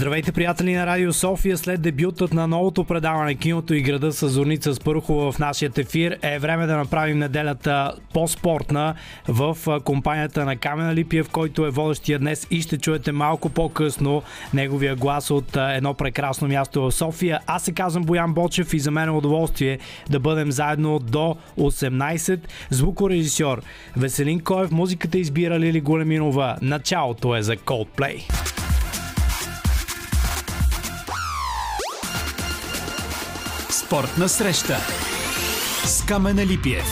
Здравейте, приятели на Радио София. След дебютът на новото предаване Киното и града с Зорница Спърхова в нашия ефир е време да направим неделята по-спортна в компанията на Камена Липиев, който е водещия днес и ще чуете малко по-късно неговия глас от едно прекрасно място в София. Аз се казвам Боян Бочев и за мен е удоволствие да бъдем заедно до 18. Звукорежисьор Веселин Коев, музиката избира Лили Големинова. Началото е за Coldplay. Спортна среща с Камена Липиев.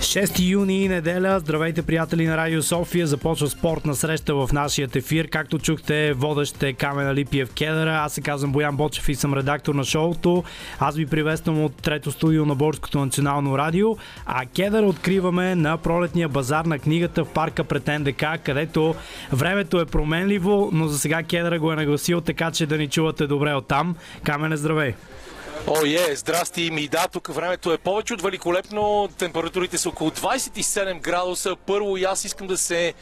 6 юни неделя. Здравейте, приятели на Радио София. Започва спортна среща в нашия ефир. Както чухте, водещ е Камена Липиев Кедъра. Аз се казвам Боян Бочев и съм редактор на шоуто. Аз ви приветствам от трето студио на Борското национално радио. А Кедър откриваме на пролетния базар на книгата в парка пред НДК, където времето е променливо, но за сега Кедъра го е нагласил, така че да ни чувате добре оттам. Камене, здравей! О, е, здрасти ми. Да, тук времето е повече от великолепно. Температурите са около 27 градуса. Първо и аз искам да се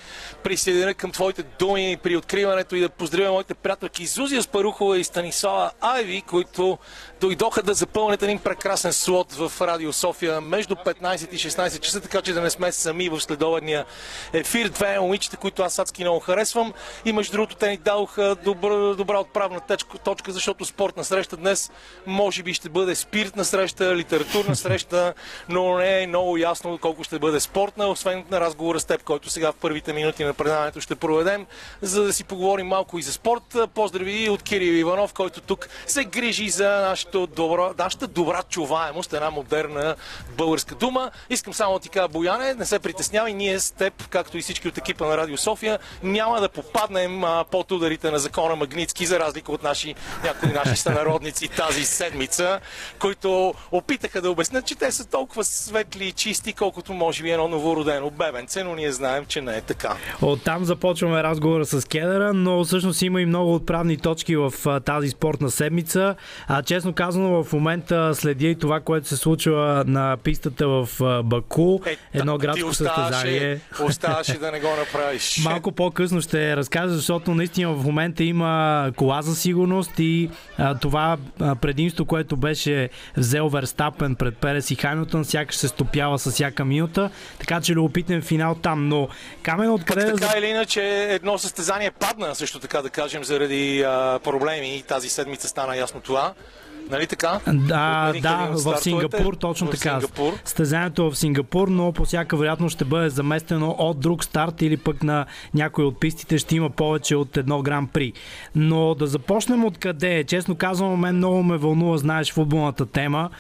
присъединя към твоите думи при откриването и да поздравя моите приятелки Зузия Спарухова и Станислава Айви, които дойдоха да запълнят един прекрасен слот в Радио София между 15 и 16 часа, така че да не сме сами в следования ефир. Две момичета, които аз адски много харесвам. И между другото, те ни дадоха добра, добра отправна точка, защото спортна среща днес може би ще бъде спиртна среща, литературна среща, но не е много ясно колко ще бъде спортна, освен на разговора с теб, който сега в първите минути на предаването ще проведем, за да си поговорим малко и за спорт. Поздрави от Кирил Иванов, който тук се грижи за нашата добра, нашата добра чуваемост, една модерна българска дума. Искам само да ти кажа, Бояне, не се притеснявай, ние с теб, както и всички от екипа на Радио София, няма да попаднем под ударите на закона Магницки, за разлика от наши, някои наши сънародници тази седмица седмица, които опитаха да обяснят, че те са толкова светли и чисти, колкото може би едно новородено бебенце, но ние знаем, че не е така. Оттам започваме разговора с Кедъра, но всъщност има и много отправни точки в тази спортна седмица. А, честно казано, в момента следя и това, което се случва на пистата в Баку. Е, едно градско състезание. Оставаше да не го направиш. Малко по-късно ще разкажа, защото наистина в момента има кола за сигурност и а, това предимство, което което беше взел Верстапен пред Перес и Хамилтън, сякаш се стопява с всяка минута, така че любопитен финал там. Но Камен откъде... Пък така или иначе едно състезание падна, също така да кажем, заради а, проблеми. Тази седмица стана ясно това. Нали така? Да, да, в Сингапур, точно в така. Сингапур. Стезанието в Сингапур, но по всяка вероятност ще бъде заместено от друг старт или пък на някой от пистите ще има повече от едно гран при. Но да започнем откъде. Честно казвам, мен много ме вълнува, знаеш, футболната тема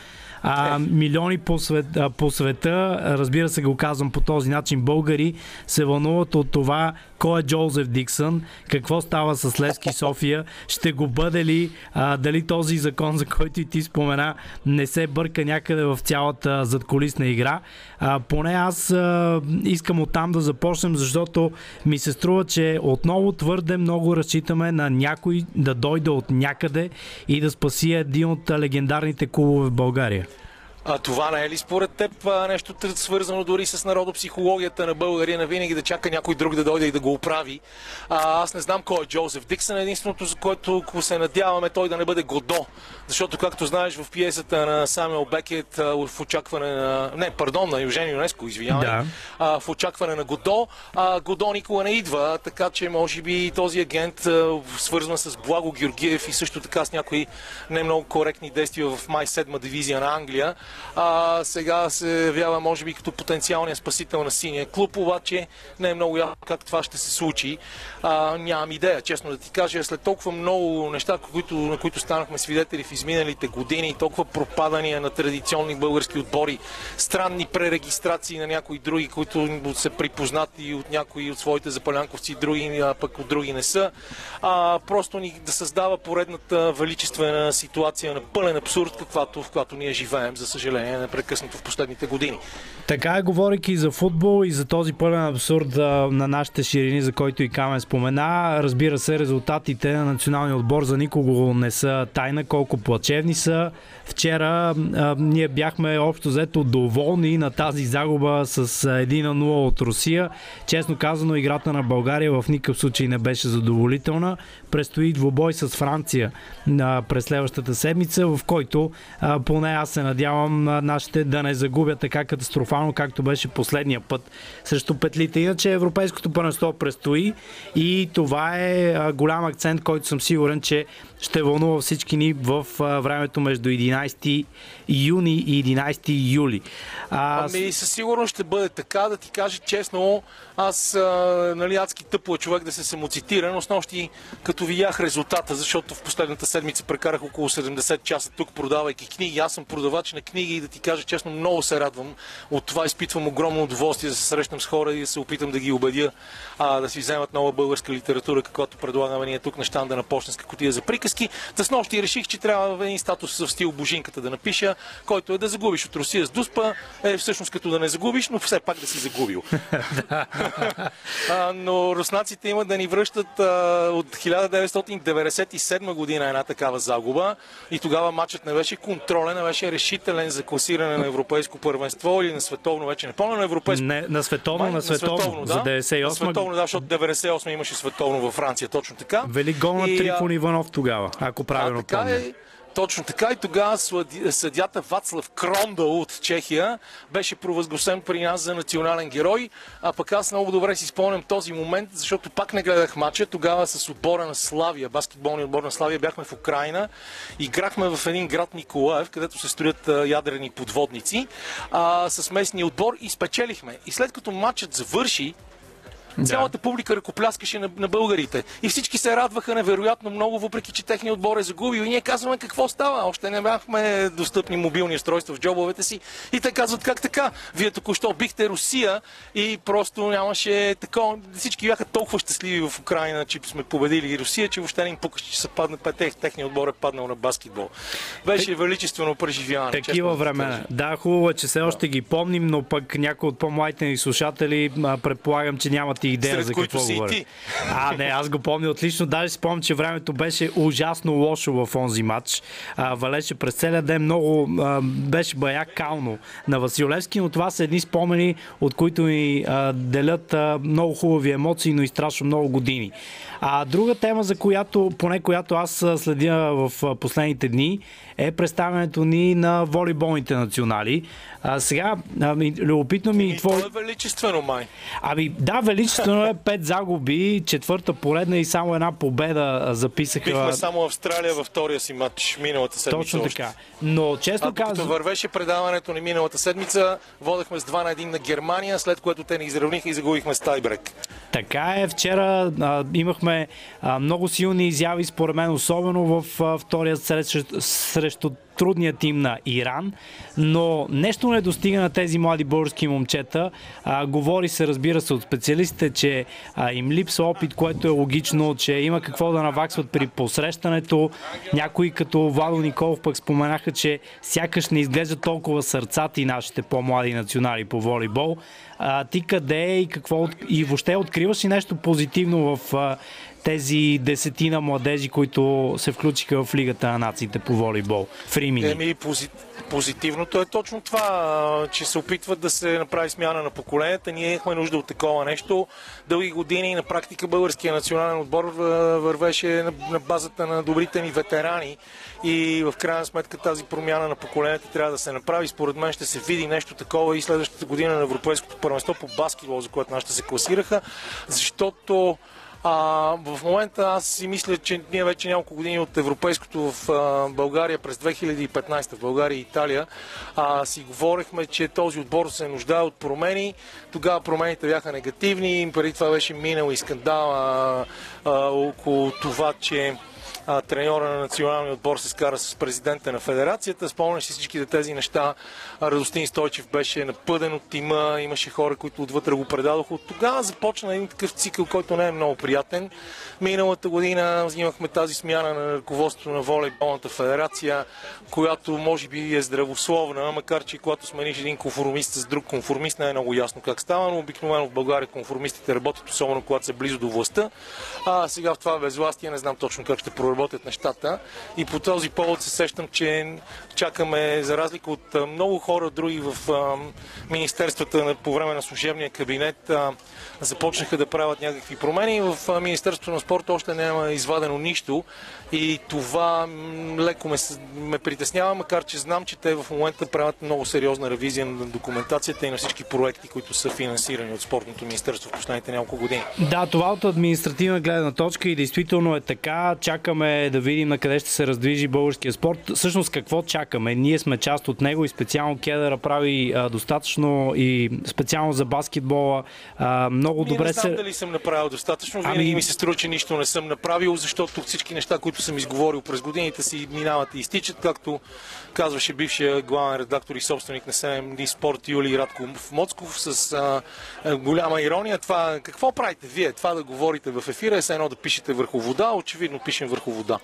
а, милиони по, свет, по света, разбира се го казвам по този начин, българи се вълнуват от това кой е Джозеф Диксън, какво става с Лески София, ще го бъде ли, а, дали този закон, за който и ти спомена, не се бърка някъде в цялата задколисна игра. А, поне аз а, искам оттам да започнем, защото ми се струва, че отново твърде много разчитаме на някой да дойде от някъде и да спаси един от легендарните клубове в България. А това не е ли според теб нещо свързано дори с народопсихологията на България, на винаги да чака някой друг да дойде и да го оправи? А, аз не знам кой е Джозеф Диксън, единственото, за което се надяваме той да не бъде Годо. Защото, както знаеш, в пиесата на Самуел Бекет в очакване на... Не, пардон, на Евжени Юнеско, извинявай. Да. А, в очакване на Годо. А, Годо никога не идва, така че може би този агент, свързван с Благо Георгиев и също така с някои не много коректни действия в май 7 дивизия на Англия, а, сега се явява може би като потенциалния спасител на синия клуб, обаче не е много ясно как това ще се случи. А, нямам идея, честно да ти кажа, след толкова много неща, които, на които станахме свидетели в изминалите години, толкова пропадания на традиционни български отбори, странни пререгистрации на някои други, които са припознати от някои от своите запалянковци, други, а пък от други не са. А, просто ни да създава поредната величествена ситуация на пълен абсурд, каквато, в която ние живеем, за съжаление съжаление, непрекъснато в последните години. Така е, говорейки за футбол и за този пълен абсурд на нашите ширини, за който и Камен спомена. Разбира се, резултатите на националния отбор за никого не са тайна, колко плачевни са. Вчера а, ние бяхме общо взето доволни на тази загуба с 1 на 0 от Русия. Честно казано, играта на България в никакъв случай не беше задоволителна. Престои двобой с Франция а, през следващата седмица, в който а, поне аз се надявам нашите да не загубят така катастрофално, както беше последния път срещу петлите. Иначе европейското първенство престои и това е голям акцент, който съм сигурен, че ще вълнува всички ни в времето между 11 юни и 11 юли. А... Ами със сигурност ще бъде така, да ти кажа честно, аз нали, адски тъпо е човек да се самоцитира, но с нощи като видях резултата, защото в последната седмица прекарах около 70 часа тук продавайки книги. Аз съм продавач на книги и да ти кажа честно, много се радвам. От това изпитвам огромно удоволствие да се срещам с хора и да се опитам да ги убедя а, да си вземат нова българска литература, каквато предлагаме ние тук на щанда на почтенска котия за приказки. Та с реших, че трябва един статус в стил Божинката да напиша, който е да загубиш от Русия с Дуспа, е всъщност като да не загубиш, но все пак да си загубил. а, но руснаците имат да ни връщат а, от 1997 година една такава загуба и тогава матчът не беше контролен, а беше решителен за класиране на европейско първенство или на световно, вече не помня на европейско. Не, на световно, Май, на световно, на световно да, за 98. На световно, да, защото 98 имаше световно във Франция, точно така. Велик гол на Трифон Иванов тогава, ако правилно така помня. Е, точно така и тогава съдята Вацлав Крондал от Чехия беше провъзгласен при нас за национален герой, а пък аз много добре си спомням този момент, защото пак не гледах матча. Тогава с отбора на Славия, баскетболния отбор на Славия, бяхме в Украина. Играхме в един град Николаев, където се строят ядрени подводници, а, с местния отбор и спечелихме. И след като матчът завърши. Цялата публика ръкопляскаше на, на българите. И всички се радваха невероятно много, въпреки че техният отбор е загубил. И ние казваме какво става. Още не бяхме достъпни мобилни устройства в джобовете си. И те казват как така. Вие току-що бихте Русия и просто нямаше такова. Всички бяха толкова щастливи в Украина, че сме победили Русия, че въобще не им пукаше, че са паднат петех. Техният отбор е паднал на баскетбол. Беше Т... величествено преживяване. Такива времена. Да, хубаво е, че все още ги помним, но пък някои от по-младите ни слушатели предполагам, че нямат ти идея Сред за какво говоря. А, не, аз го помня отлично. Даже си помня, че времето беше ужасно лошо в онзи матч. А, валеше през целия ден много, а, беше бая кално на Василевски, но това са едни спомени, от които ми а, делят а, много хубави емоции, но и страшно много години. А друга тема, за която, поне която аз следя в последните дни, е представянето ни на волейболните национали. А, сега, ами, любопитно ми... И твой... Това е величествено, май. Ами, да, величествено е пет загуби, четвърта поредна и само една победа записаха. Бихме само Австралия във втория си матч миналата седмица. Точно така. Но, честно казвам... Като вървеше предаването ни миналата седмица, водехме с 2 на 1 на Германия, след което те ни изравниха и загубихме с тайбрек. Така е. Вчера а, имахме а, много силни изяви, според мен, особено в а, втория срещу, срещу трудния тим на Иран, но нещо не достига на тези млади български момчета. А, говори се, разбира се, от специалистите, че а, им липсва опит, което е логично, че има какво да наваксват при посрещането. Някои като Владо Николов пък споменаха, че сякаш не изглеждат толкова сърцати нашите по-млади национали по волейбол. А, ти къде е и какво и въобще откриваш ли нещо позитивно в а, тези десетина младежи, които се включиха в Лигата на нациите по волейбол в? Еми, пози... позитивното е точно това, че се опитват да се направи смяна на поколенията. Ние имахме нужда от такова нещо. Дълги години на практика българския национален отбор вървеше на базата на добрите ни ветерани и в крайна сметка тази промяна на поколенията трябва да се направи. Според мен ще се види нещо такова и следващата година на Европейското първенство по баскетбол, за което нашите се класираха, защото а, в момента аз си мисля, че ние вече няколко години от европейското в а, България през 2015 в България и Италия а, си говорихме, че този отбор се нуждае от промени. Тогава промените бяха негативни. Преди това беше минал и скандал а, а, около това, че а, треньора на националния отбор се скара с президента на федерацията. Спомняш си всичките тези неща. Радостин Стойчев беше напъден от тима, имаше хора, които отвътре го предадоха. От тогава започна един такъв цикъл, който не е много приятен. Миналата година имахме тази смяна на ръководството на волейболната федерация, която може би е здравословна, макар че когато смениш един конформист с друг конформист, не е много ясно как става, но обикновено в България конформистите работят, особено когато са близо до властта. А сега в това безвластие не знам точно как ще проработят нещата. И по този повод се сещам, че чакаме, за разлика от много хора други в министерствата по време на служебния кабинет, започнаха да правят някакви промени. В Министерството на спорта още няма извадено нищо и това леко ме, ме притеснява, макар че знам, че те в момента правят много сериозна ревизия на документацията и на всички проекти, които са финансирани от Спортното министерство в последните няколко години. Да, това от административна гледна точка и действително е така. Чакаме да видим на къде ще се раздвижи българския спорт. Всъщност какво чакаме? Ние сме част от него и специално Кедъра прави а, достатъчно и специално за баскетбола. А, много Ние добре не знам се... дали съм направил достатъчно. Винаги ами... ми се струва, че нищо не съм направил, защото всички неща, които съм изговорил през годините си минават и изтичат, както казваше бившия главен редактор и собственик на 7 Спорт Юли Радко Моцков с а, голяма ирония. Това, какво правите вие? Това да говорите в ефира е едно да пишете върху вода. Очевидно пишем върху вода.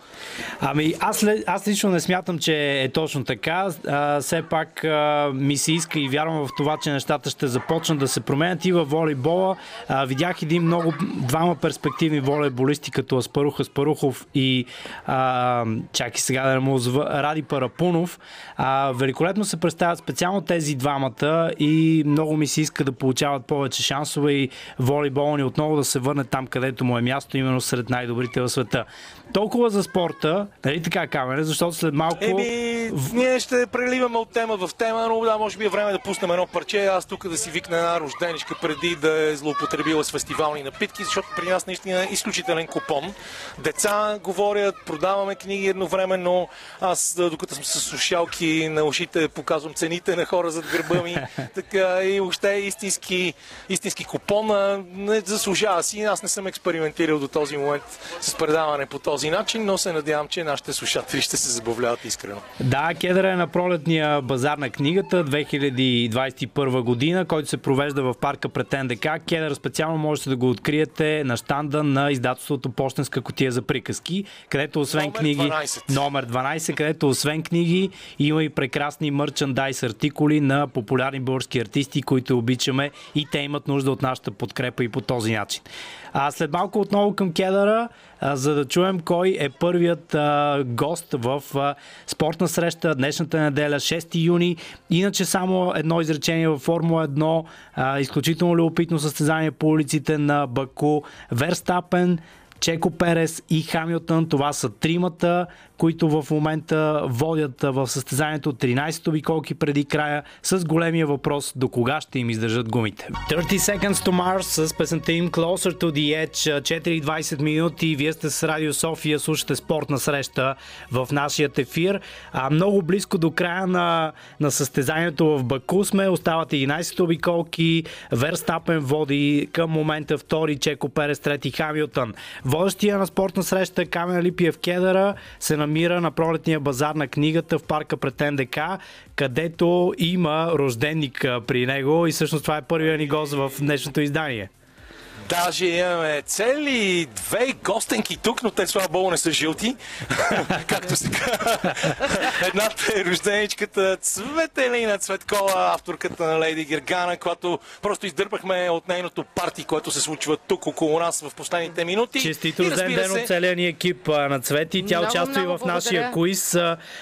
Ами аз, аз лично не смятам, че е точно така. А, все пак а, ми се иска и вярвам в това, че нещата ще започнат да се променят и във волейбола. А, видях един много двама перспективни волейболисти, като Аспарух Аспарухов и а, чакай сега да не му озва, Ради Парапунов. А, великолепно се представят специално тези двамата и много ми се иска да получават повече шансове и волейбол ни отново да се върне там, където му е място, именно сред най-добрите в света. Толкова за спорта, нали така, Камере, защото след малко... Еми, ние ще преливаме от тема в тема, но да, може би е време да пуснем едно парче. Аз тук да си викна една рожденичка преди да е злоупотребила с фестивални напитки, защото при нас наистина е изключителен купон. Деца говорят, продаваме книги едновременно. Аз, докато съм с слушалки на ушите, показвам цените на хора зад гърба ми. така и още е истински, истински купон. Не заслужава си. Аз не съм експериментирал до този момент с предаване по този този начин, но се надявам, че нашите слушатели ще се забавляват искрено. Да, Кедъра е на пролетния базар на книгата 2021 година, който се провежда в парка пред НДК. Кедър специално можете да го откриете на штанда на издателството Почтенска котия за приказки, където освен номер книги... 12. Номер 12, където освен книги има и прекрасни мърчандайс артикули на популярни български артисти, които обичаме и те имат нужда от нашата подкрепа и по този начин. А след малко отново към Кедъра, за да чуем кой е първият а, гост в а, спортна среща днешната неделя, 6 юни. Иначе само едно изречение във Формула 1, а, изключително любопитно състезание по улиците на Баку. Верстапен, Чеко Перес и Хамилтън. Това са тримата, които в момента водят в състезанието 13 обиколки преди края с големия въпрос до кога ще им издържат гумите. 30 Seconds to Mars с песента им Closer to the Edge 4.20 минути. Вие сте с Радио София, слушате спортна среща в нашия ефир. А, много близко до края на, на състезанието в Баку сме. Остават 11 обиколки. Верстапен води към момента втори, Чеко Перес трети, Хамилтън. Водещия на спортна среща Камен Липиев Кедъра се намира на пролетния базар на книгата в парка пред НДК, където има рожденник при него и всъщност това е първият ни гост в днешното издание. Даже имаме цели две гостенки тук, но те слава богу не са жълти. Както се казва. Едната е рожденичката Цветелина Цветкова, авторката на Лейди Гергана, която просто издърпахме от нейното парти, което се случва тук около нас в последните минути. Честито рожден ден от целия ни екип на Цвети. Тя много, участва много и в благодаря. нашия куиз.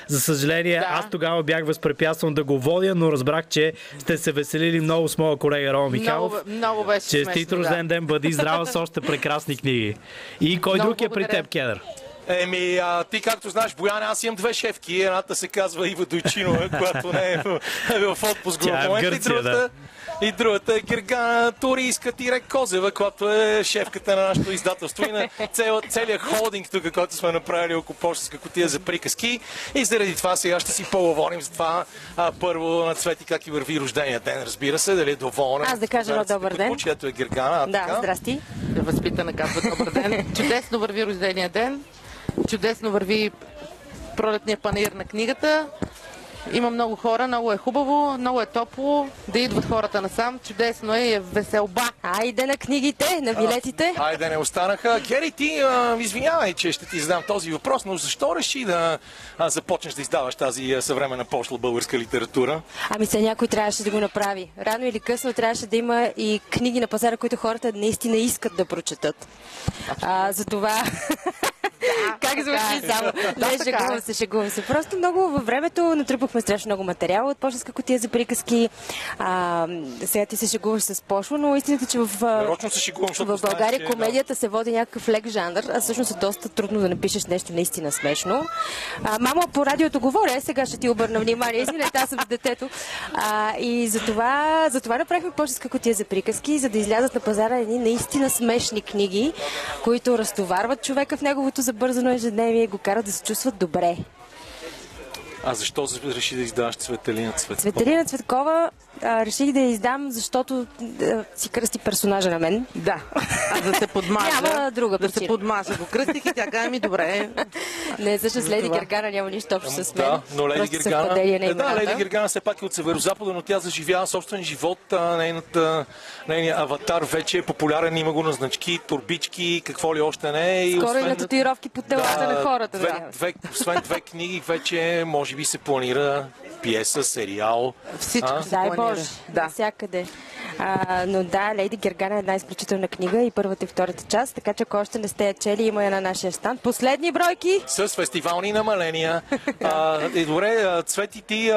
За съжаление, да. аз тогава бях възпрепятстван да го водя, но разбрах, че сте се веселили много с моя колега Рома Михайлов. Много, много беше Честит рожден ден, бъди здрава с още прекрасни книги. И кой Много друг е при теб, Кедър? Еми, а, ти както знаеш, Бояне, аз имам две шефки. Едната се казва Ива Дойчинова, която не е в, е в отпуск в е. И другата, да. И другата е Гергана Турийска Тире Козева, която е шефката на нашето издателство и на цел, целият холдинг тук, който сме направили около почтенска котия за приказки. И заради това сега ще си поговорим за това. А, първо на Цвети как и върви рождения ден, разбира се, дали е доволна. Аз да кажа едно добър ден. Ето е Гергана. Да, така? здрасти. Възпитана казва добър ден. Чудесно върви рождения ден. чудесно върви пролетния панир на книгата. Има много хора, много е хубаво, много е топло, да идват хората насам. Чудесно е, е веселба. Айде на книгите, на билетите. А, айде не останаха. Гери, ти а, извинявай, че ще ти задам този въпрос, но защо реши да а, започнеш да издаваш тази съвременна пошла българска литература? Ами се някой трябваше да го направи. Рано или късно трябваше да има и книги на пазара, които хората наистина искат да прочетат. А, за как звучи е. само? Не, е. шегувам се, шегувам се. Просто много във времето натрупахме страшно много материал от почтенска котия за приказки. А, сега ти се шегуваш с пошла, но истината, че в, се шегувам, в България знаеш, комедията да. се води някакъв лек жанр, а всъщност е доста трудно да напишеш нещо наистина смешно. А, мама, по радиото говоря, е, сега ще ти обърна внимание. Извинете, аз съм с детето. А, и затова, затова направихме почтенска котия за приказки, за да излязат на пазара едни наистина смешни книги, които разтоварват човека в неговото забързано ежедневие го карат да се чувстват добре. А защо реши да издаваш Цветелина Цветкова? Цветелина Цветкова а, реших да я издам, защото а, си кръсти персонажа на мен. Да, а да се подмажа. няма друга Да се подмажа. Го кръстих и тя каза ми добре. Не, всъщност Леди Гергана няма нищо общо с мен. Да, но Леди Гергана, е, да, Леди Гергана все пак е от северо-запада, но тя заживява собствен живот. Нейната, нейният аватар вече е популярен, има го на значки, турбички, какво ли още не. И Скоро и на татуировки по телата да, на хората. Две, две, освен две книги, вече може би се планира пиеса, сериал. Всичко а? се Дай Боже, да. всякъде. А, но да, Лейди Гергана е една изключителна книга и първата и втората част, така че ако още не сте я чели, има я на нашия стан. Последни бройки! С фестивални намаления. а, е, добре, Цвети, ти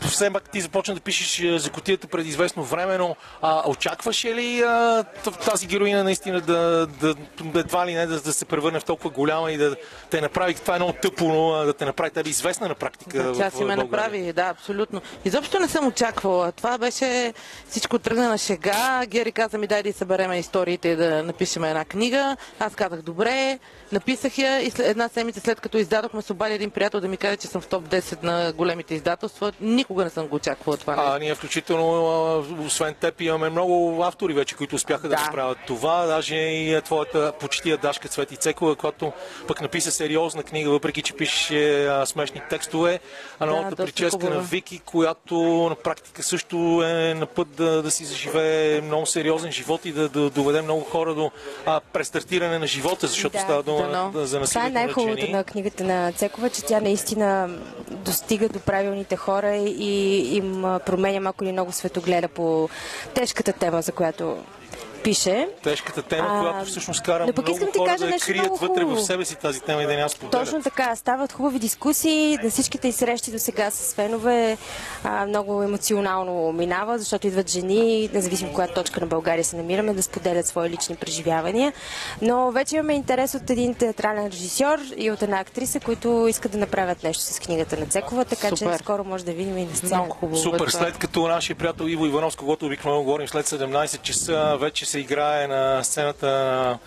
все пак ти започна да пишеш за котията преди известно време, но а, очакваш ли а, тази героиня наистина да, да, да едва ли не да, да се превърне в толкова голяма и да те направи, това е много тъпо, но да те направи тебе известна на практика да, тя си ме направи, да, абсолютно. Изобщо не съм очаквала. Това беше всичко тръгна на шега. Гери каза ми, дай да съберем историите и да напишем една книга. Аз казах, добре, написах я и една седмица след като издадохме, се обади един приятел да ми каже, че съм в топ 10 на големите издателства. Никога не съм го очаквала това. А, ние включително, освен теб, имаме много автори вече, които успяха да, да справят това. Даже и твоята почти Дашка Цвети Цекова, която пък написа сериозна книга, въпреки че пише смешни текстове. А новата да, прическа на Вики, която на практика също е на път да, да си заживее много сериозен живот и да, да доведе много хора до а, престартиране на живота, защото да, става дума да, да, за насилието Това е най-хубавото на, на книгата на Цекова, че тя наистина достига до правилните хора и им променя малко или много светогледа по тежката тема, за която пише. Тежката тема, а, която всъщност кара много искам ти хора кажа да крият вътре в себе си тази тема и да няма споделят. Точно така. Стават хубави дискусии. На всичките и срещи до сега с фенове а, много емоционално минава, защото идват жени, независимо коя точка на България се намираме, да споделят свои лични преживявания. Но вече имаме интерес от един театрален режисьор и от една актриса, които искат да направят нещо с книгата на Цекова, така Супер. че скоро може да видим и на сцена. Супер. След като нашия приятел Иво Иванов, с когото обикновено говорим след 17 часа, вече се играе на сцената на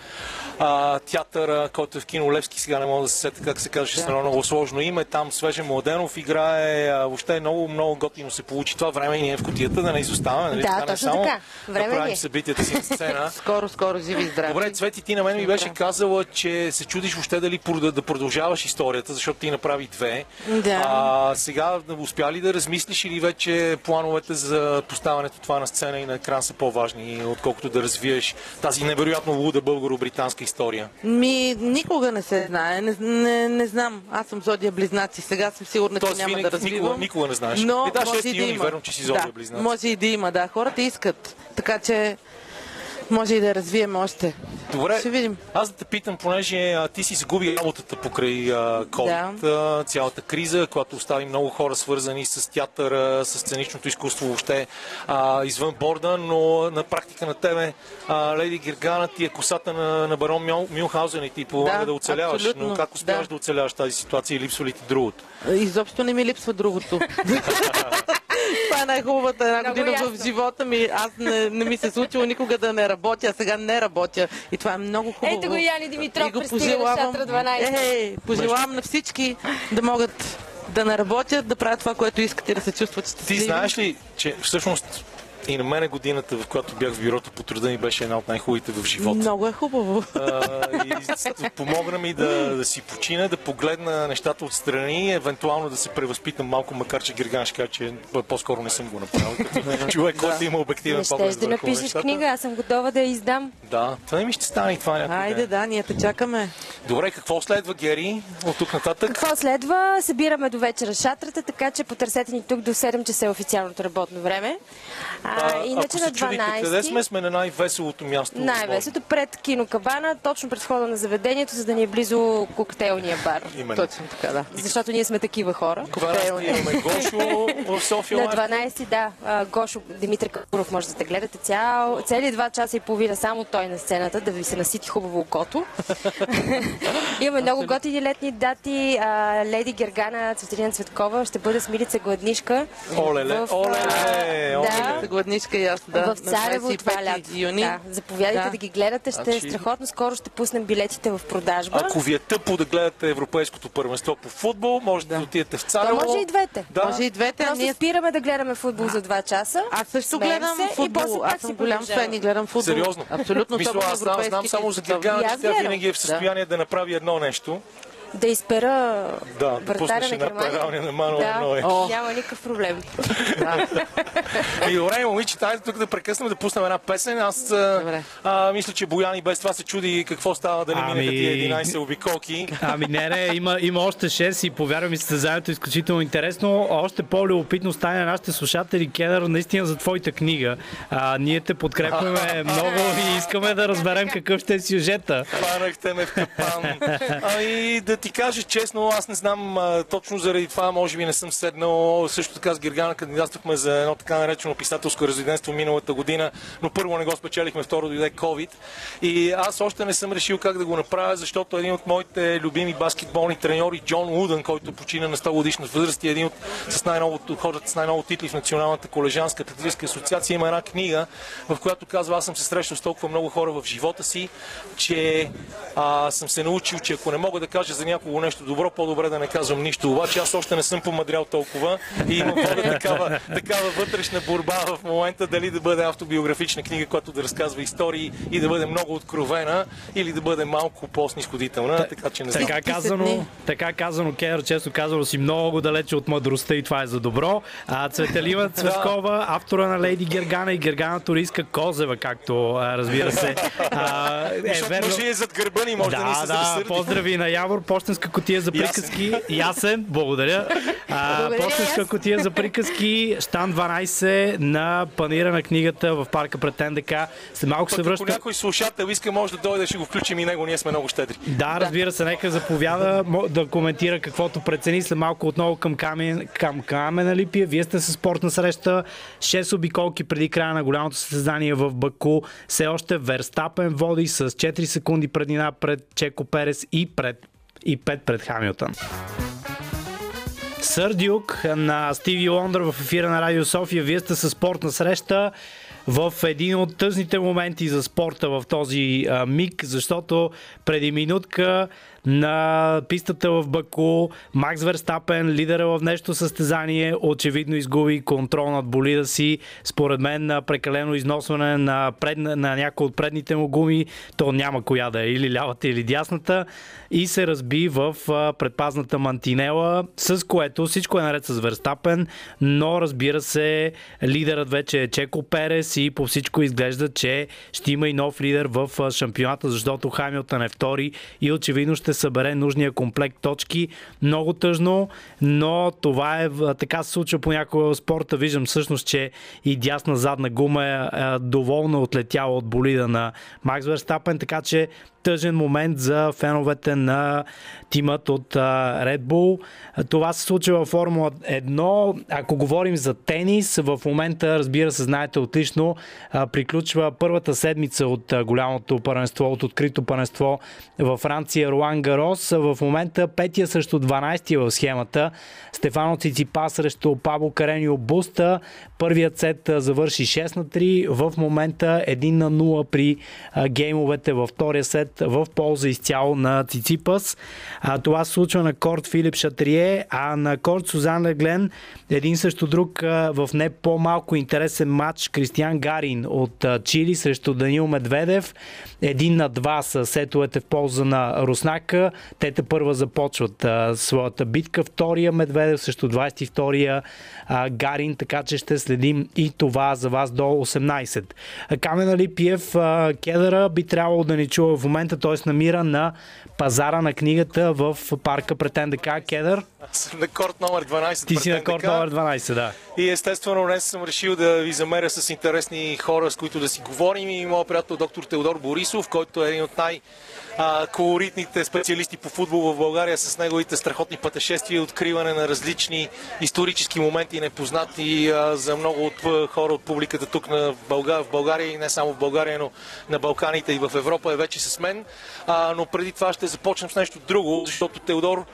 а, театър, който е в кино Левски, сега не мога да се сета как се каже, да. много сложно име. Там Свежен Младенов играе, а, въобще много, много готино се получи това време и ние в котията да не изоставаме. Нали? Да, това точно не е така. Време да правим събитията си на сцена. скоро, скоро, живи здрави. Добре, Цвети, ти на мен ми беше казала, че се чудиш въобще дали да продължаваш историята, защото ти направи две. Да. А, сега успя ли да размислиш или вече плановете за поставянето това на сцена и на екран са по-важни, отколкото да развиеш тази невероятно луда българо-британска история? Ми, никога не се знае. Не, не, не знам. Аз съм Зодия Близнаци. Сега съм сигурна, че няма да развивам. Никога, никога не знаеш. Но, да, може и да има. Верно, че си Зодия да, Близнаци. Може и да има, да. Хората искат. Така че може и да развием още. Добре, Ще видим. аз да те питам, понеже а, ти си загуби работата покрай COVID, да. цялата криза, която остави много хора свързани с театъра, с сценичното изкуство въобще а, извън борда, но на практика на тебе Леди Гергана ти е косата на, на барон Мюл, Мюнхаузен и ти помага да, да оцеляваш. Абсолютно. Но как успяваш да. да оцеляваш тази ситуация и липсва ли ти другото? Изобщо не ми липсва другото. Това е най-хубавата една година в живота ми. Аз не, не ми се случило никога да не работя, а сега не работя. И това е много хубаво. Ето го Яни Димитров, го пожелавам, на 12. Е, пожелавам на всички да могат да не работят, да правят това, което искат и да се чувстват щастливи. Ти знаеш ли, че всъщност И на мен годината, в която бях в бюрото по труда ми беше една от най-хубавите в живота. Много е хубаво. А, и помогна ми да, да си почина, да погледна нещата отстрани, евентуално да се превъзпитам малко, макар че Герган ще каже, че по-скоро не съм го направил. Като човек, който има обективен поглед. Ще да напишеш нещата. книга, аз съм готова да я издам. Да, това ми ще стане и това някой Айде, да, ние те чакаме. Добре, какво следва, Гери, от тук нататък? Какво следва? Събираме до вечера шатрата, така че потърсете ни тук до 7 часа е официалното работно време. А, а иначе на 12. къде сме? Сме на най-веселото място. Най-веселото пред кинокабана, точно пред входа на заведението, за да ни е близо коктейлния бар. Именно. Точно така, да. Защото ние сме такива хора. Коктейлни. Имаме Гошо в София. На 12, да. Гошо Димитър Капуров може да те гледате цял, цели два часа и половина само той на сцената, да ви се насити хубаво окото. Имаме много готини летни дати. Леди Гергана, Цветелина Цветкова ще бъде с Милица Гладнишка. Олеле, олеле, да, Гладнишка и аз, да. В Царево това лято. Юни. Да, заповядайте да. да ги гледате, ще е страхотно. Скоро ще пуснем билетите в продажба. Ако ви е тъпо да гледате Европейското първенство по футбол, може да, отидете в Царево. Да, може и двете. Да. Може и двете. Просто ние... спираме да гледаме футбол за два часа. Аз също гледам футбол. Аз съм голям фен и гледам футбол. Сериозно. Абсолютно. Мисля, аз знам, знам само за Гергана, че тя винаги е в състояние да направи едно нещо да изпера да, вратаря на Германия. на Мануел да, Ной. О. Няма никакъв проблем. да. И добре, момичета, айде тук да прекъснем да пуснем една песен. Аз а, мисля, че Боян и без това се чуди какво става дали ами... минаха тия 11 обиколки. Ами не, не, има, има още 6 и повярвам ми състезанието е изключително интересно. Още по-любопитно стане на нашите слушатели, Кедър, наистина за твоята книга. А, ние те подкрепяме много и искаме да разберем какъв ще е сюжета. Хванахте ме в капан. Ами да ти кажа честно, аз не знам а, точно заради това, може би не съм седнал. Също така с Гергана кандидатствахме за едно така наречено писателско резидентство миналата година, но първо не го спечелихме, второ дойде COVID. И аз още не съм решил как да го направя, защото един от моите любими баскетболни треньори, Джон Удън, който почина на 100 годишна възраст и един от с най-новото, хората с най-много титли в Националната колежанска атлетическа асоциация, има една книга, в която казва, аз съм се срещал с толкова много хора в живота си, че а, съм се научил, че ако не мога да кажа за някого нещо добро, по-добре да не казвам нищо. Обаче аз още не съм помадрял толкова и имам такава, такава вътрешна борба в момента дали да бъде автобиографична книга, която да разказва истории и да бъде много откровена или да бъде малко по-снисходителна. Така, че не знам. Така казано, така казано, Кедър, често казано си много далече от мъдростта и това е за добро. А, Цветелива Цветкова, автора на Лейди Гергана и Гергана Туриска Козева, както разбира се. А, е, верно... Може и зад гърба ни, може да, да ни се да, поздрави на Явор, почтенска котия за приказки. Ясен, благодаря. А, почтенска котия за приказки, штан 12 на панира на книгата в парка пред НДК. След малко се връща. Ако някой слушател иска, може да дойде, ще го включим и него, ние сме много щедри. Да, разбира се, нека заповяда да коментира каквото прецени. След малко отново към Камен, към Камена Липия. Вие сте с спортна среща. 6 обиколки преди края на голямото състезание в Баку. Все още Верстапен води с 4 секунди предина пред Чеко Перес и пред и 5 пред Хамилтън. Сърдюк на Стиви Лондър в ефира на Радио София. Вие сте с спортна среща в един от тъжните моменти за спорта в този миг, защото преди минутка на пистата в Баку. Макс Верстапен, лидера в нещо състезание, очевидно изгуби контрол над болида си. Според мен на прекалено износване на, пред, на някои от предните му гуми, то няма коя да е, или лявата, или дясната, и се разби в предпазната мантинела, с което всичко е наред с Верстапен, но разбира се, лидерът вече е Чеко Перес и по всичко изглежда, че ще има и нов лидер в шампионата, защото Хамилтън е втори и очевидно ще събере нужния комплект точки. Много тъжно, но това е така се случва по някоя спорта. Виждам всъщност, че и дясна задна гума е, е доволна отлетяла от болида на Макс Верстапен, така че тъжен момент за феновете на тимът от Red Bull. Това се случва във Формула 1. Ако говорим за тенис, в момента, разбира се, знаете отлично, приключва първата седмица от голямото първенство, от открито първенство във Франция Руан Гарос. В момента петия срещу 12 в схемата. Стефано Циципа срещу Пабло Каренио Буста. Първият сет завърши 6 на 3. В момента 1 на 0 при геймовете във втория сет в полза изцяло на Циципас. А, това се случва на корт Филип Шатрие, а на корт Сузан Леглен един също друг а, в не по-малко интересен матч Кристиан Гарин от а, Чили срещу Данил Медведев. Един на два са сетовете в полза на Руснака. Те те първа започват а, своята битка. Втория Медведев срещу 22-я а, Гарин, така че ще следим и това за вас до 18. Камена Липиев, а, Кедъра би трябвало да ни чува в момента, т.е. намира на пазара на книгата в парка ДК. Кедър? Аз съм на корт номер 12. Ти си на корт номер 12, да. И естествено днес съм решил да ви замеря с интересни хора, с които да си говорим и моят приятел доктор Теодор Борисов, който е един колоритните специалисти по футбол в България с неговите страхотни пътешествия и откриване на различни исторически моменти, непознати за много от хора от публиката тук на България, в България и не само в България, но на Балканите и в Европа е вече с мен. Но преди това ще започнем с нещо друго, защото Теодор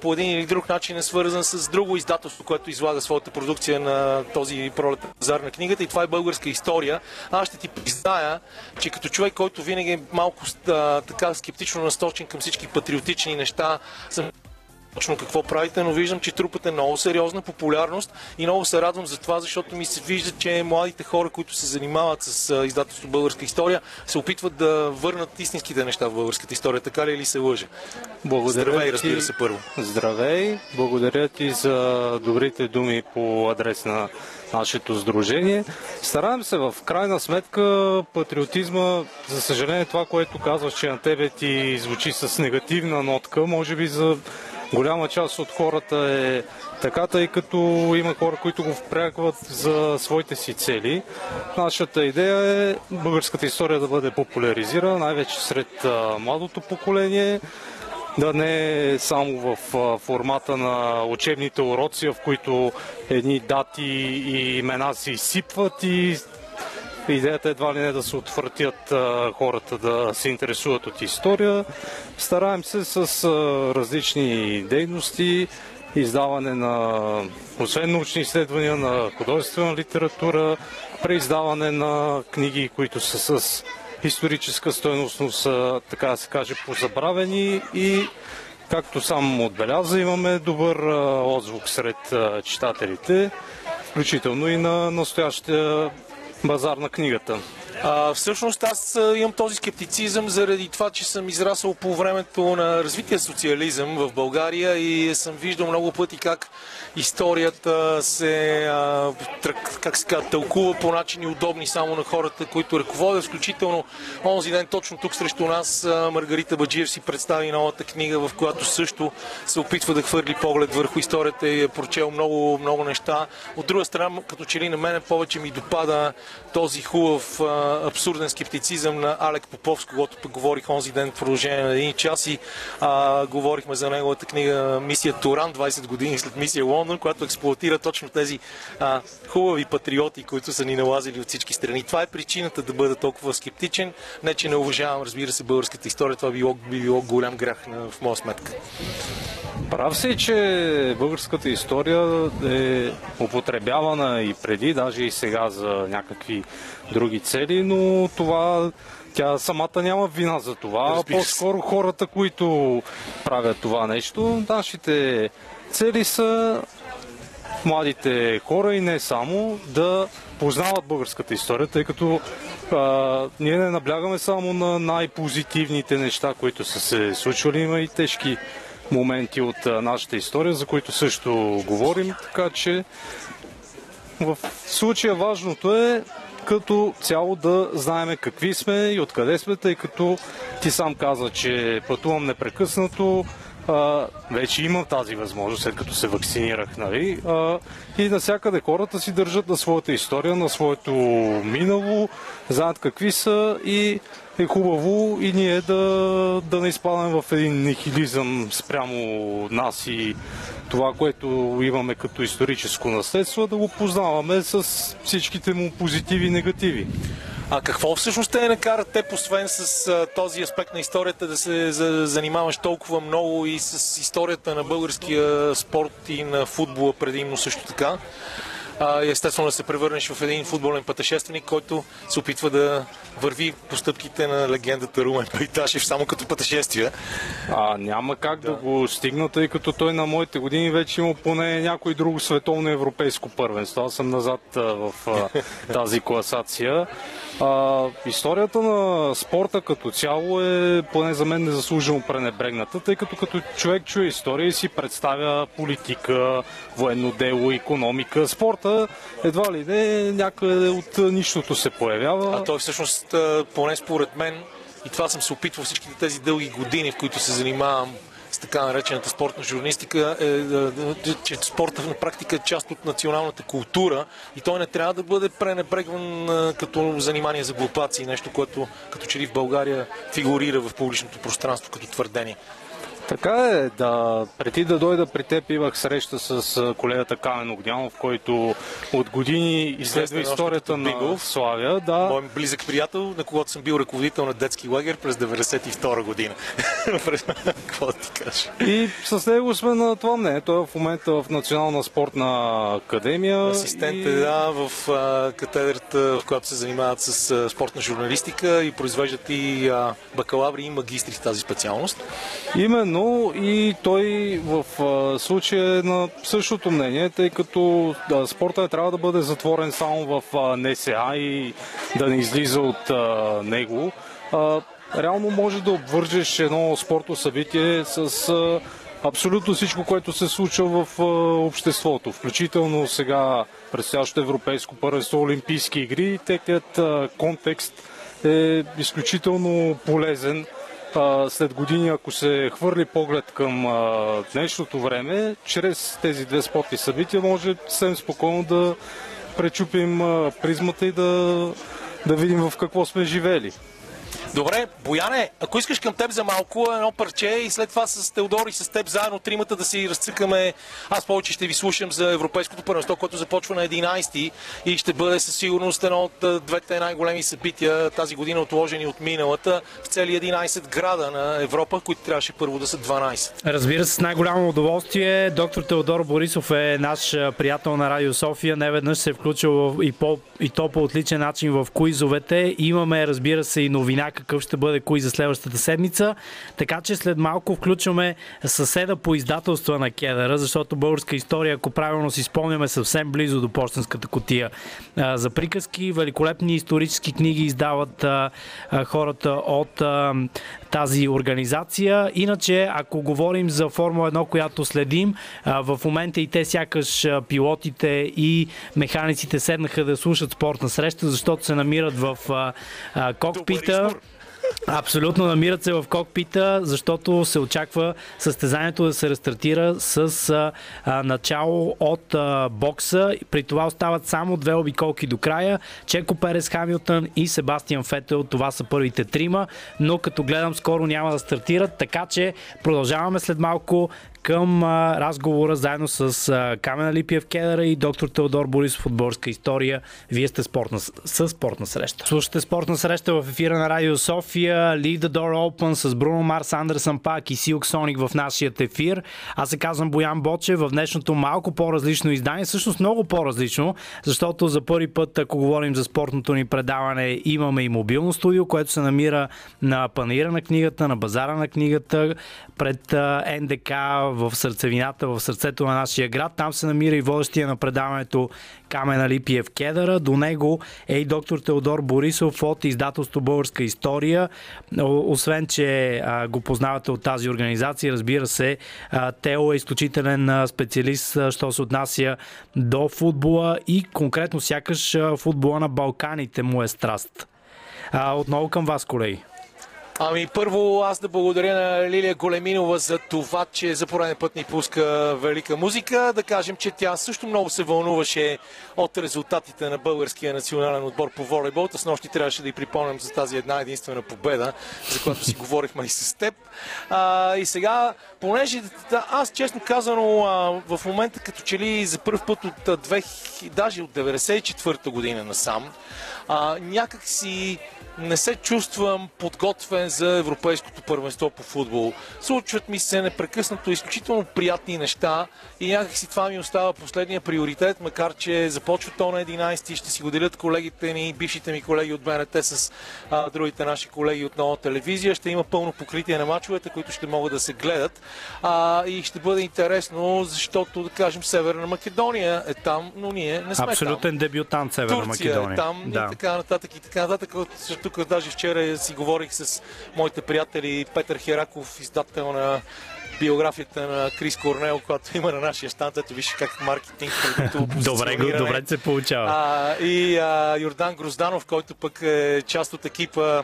по един или друг начин е свързан с друго издателство, което излага своята продукция на този пролетен пазар на книгата и това е българска история. Аз ще ти призная, че като човек, който винаги е малко а, така скептично насточен към всички патриотични неща, съм точно какво правите, но виждам, че трупате много сериозна популярност и много се радвам за това, защото ми се вижда, че младите хора, които се занимават с издателство Българска история, се опитват да върнат истинските неща в българската история. Така ли или се лъжа? Благодаря Здравей, ти. разбира се, първо. Здравей, благодаря ти за добрите думи по адрес на нашето сдружение. Стараем се в крайна сметка патриотизма, за съжаление това, което казваш, че на тебе ти звучи с негативна нотка, може би за голяма част от хората е така, тъй като има хора, които го впрягват за своите си цели. Нашата идея е българската история да бъде популяризирана, най-вече сред младото поколение, да не е само в формата на учебните уроци, в които едни дати и имена се изсипват и Идеята едва ли не да се отвъртят а, хората да се интересуват от история. Стараем се с различни дейности, издаване на, освен научни изследвания, на художествена литература, преиздаване на книги, които са с историческа стоеност, но са, така да се каже, позабравени и Както сам отбеляза, имаме добър отзвук сред читателите, включително и на настоящия базар на книгата. А, всъщност аз имам този скептицизъм заради това, че съм израсъл по времето на развития социализъм в България и съм виждал много пъти как историята се, а, как се казва, тълкува по начини удобни само на хората, които ръководят. Включително онзи ден точно тук срещу нас Маргарита Баджиев си представи новата книга, в която също се опитва да хвърли поглед върху историята и е прочел много, много неща. От друга страна, като че ли на мене повече ми допада този хубав абсурден скептицизъм на Алек Попов, пък говорих онзи ден в продължение на един час и а, говорихме за неговата книга Мисия Туран, 20 години след мисия Лондон, която експлуатира точно тези а, хубави патриоти, които са ни налазили от всички страни. Това е причината да бъда толкова скептичен. Не, че не уважавам, разбира се, българската история. Това би било, би било голям грях на, в моя сметка. Прав си, че българската история е употребявана и преди, даже и сега за някакви други цели, но това тя самата няма вина за това. По-скоро хората, които правят това нещо, нашите цели са младите хора и не само да познават българската история, тъй като а, ние не наблягаме само на най-позитивните неща, които са се случвали. Има и тежки моменти от а, нашата история, за които също говорим, така че в случая важното е като цяло да знаеме какви сме и откъде сме, тъй като ти сам каза, че пътувам непрекъснато, а, вече имам тази възможност, след като се вакцинирах, нали? А, и навсякъде хората си държат на своята история, на своето минало, знаят какви са и е хубаво и ние да, да не изпадаме в един нихилизъм спрямо нас и това, което имаме като историческо наследство, да го познаваме с всичките му позитиви и негативи. А какво всъщност те накарат те, освен с а, този аспект на историята, да се за, занимаваш толкова много и с историята на българския спорт и на футбола предимно също така? А, естествено да се превърнеш в един футболен пътешественик, който се опитва да върви по стъпките на легендата Румен Пайташев само като пътешествия. А, няма как да. да го стигна, тъй като той на моите години вече има поне някой друго световно европейско първенство. Аз съм назад а, в а, тази класация. А, историята на спорта като цяло е, поне за мен, незаслужено пренебрегната, тъй като като човек чуе история и си представя политика, военно дело, економика. Спорта едва ли не някъде от нищото се появява. А той всъщност, поне според мен, и това съм се опитвал всичките тези дълги години, в които се занимавам с така наречената спортна журналистика, е, е, че спорта на практика е част от националната култура и той не трябва да бъде пренебрегван като занимание за глупаци, нещо, което като че ли в България фигурира в публичното пространство като твърдение. Така е, да. Преди да дойда при теб имах среща с колегата Камен Огнянов, който от години изследва историята на Бигов, Славя. Да. Мой близък приятел, на когото съм бил ръководител на детски лагер през 92 година. Какво да ти кажа? И с него сме на това мнение. Той е в момента в Национална спортна академия. Асистент и... е, да, в а, катедрата, в която се занимават с а, спортна журналистика и произвеждат и а, бакалаври и магистри в тази специалност. Именно но и той в случая е на същото мнение, тъй като да, спорта трябва да бъде затворен само в НСА и да не излиза от а, него. А, реално може да обвържеш едно спортно събитие с а, абсолютно всичко, което се случва в а, обществото, включително сега предстоящото европейско първенство Олимпийски игри. Техният а, контекст е изключително полезен след години, ако се хвърли поглед към днешното време, чрез тези две спортни събития може съвсем спокойно да пречупим призмата и да, да видим в какво сме живели. Добре, Бояне, ако искаш към теб за малко едно парче и след това с Теодор и с теб заедно тримата да си разцъкаме. Аз повече ще ви слушам за Европейското първенство, което започва на 11 и ще бъде със сигурност едно от двете най-големи събития тази година, отложени от миналата в цели 11 града на Европа, които трябваше първо да са 12. Разбира се, с най-голямо удоволствие. Доктор Теодор Борисов е наш приятел на Радио София. Не веднъж се е включил и, по, и то по отличен начин в куизовете. Имаме, разбира се, и новина какъв ще бъде кои за следващата седмица. Така че след малко включваме съседа по издателства на Кедъра, защото българска история, ако правилно си спомняме, съвсем близо до почтенската котия за приказки. Великолепни исторически книги издават хората от тази организация. Иначе, ако говорим за Формула 1, която следим, в момента и те сякаш пилотите и механиците седнаха да слушат спортна среща, защото се намират в кокпита. Абсолютно намират се в кокпита, защото се очаква състезанието да се рестартира с а, начало от а, бокса. При това остават само две обиколки до края. Чеко Перес Хамилтън и Себастиан Фетел. Това са първите трима, но като гледам скоро няма да стартират, така че продължаваме след малко към а, разговора заедно с а, Камена Липиев Кедъра и доктор Теодор Борисов от Борска история. Вие сте спортна, с спортна среща. Слушате спортна среща в ефира на Радио София. Leave the Door Open с Бруно Марс, Андерсън Пак и Силк Соник в нашия ефир. Аз се казвам Боян Боче в днешното малко по-различно издание, всъщност много по-различно, защото за първи път, ако говорим за спортното ни предаване, имаме и мобилно студио, което се намира на панаира на книгата, на базара на книгата, пред НДК в сърцевината, в сърцето на нашия град. Там се намира и водещия на предаването Камена Липиев Кедъра. До него е и доктор Теодор Борисов от издателство Българска история. Освен, че го познавате от тази организация, разбира се, Тео е изключителен специалист, що се отнася до футбола и конкретно сякаш футбола на Балканите му е страст. Отново към вас, колеги. Ами първо аз да благодаря на Лилия Големинова за това, че за пореден път ни пуска велика музика. Да кажем, че тя също много се вълнуваше от резултатите на българския национален отбор по волейбол. С нощи трябваше да й припомням за тази една единствена победа, за която си говорихме и с теб. А, и сега, понеже аз честно казано а, в момента като че ли за първ път от 2000, даже от 94-та година насам, а, някак си не се чувствам подготвен за Европейското първенство по футбол. Случват ми се непрекъснато изключително приятни неща и някакси това ми остава последния приоритет, макар че започва то на 11 и ще си го делят колегите ни, бившите ми колеги от БНТ с а, другите наши колеги от нова телевизия. Ще има пълно покритие на мачовете, които ще могат да се гледат. А, и ще бъде интересно, защото, да кажем, Северна Македония е там, но ние не сме Абсолютен там. дебютант Северна Турция Македония. е там да. и така нататък и така нататък. Тук даже вчера си говорих с моите приятели Петър Хераков, издател на биографията на Крис Корнел, която има на нашия штант. Ето виж как маркетинг Добре, добре се получава. А, и а, Йордан Грозданов, който пък е част от екипа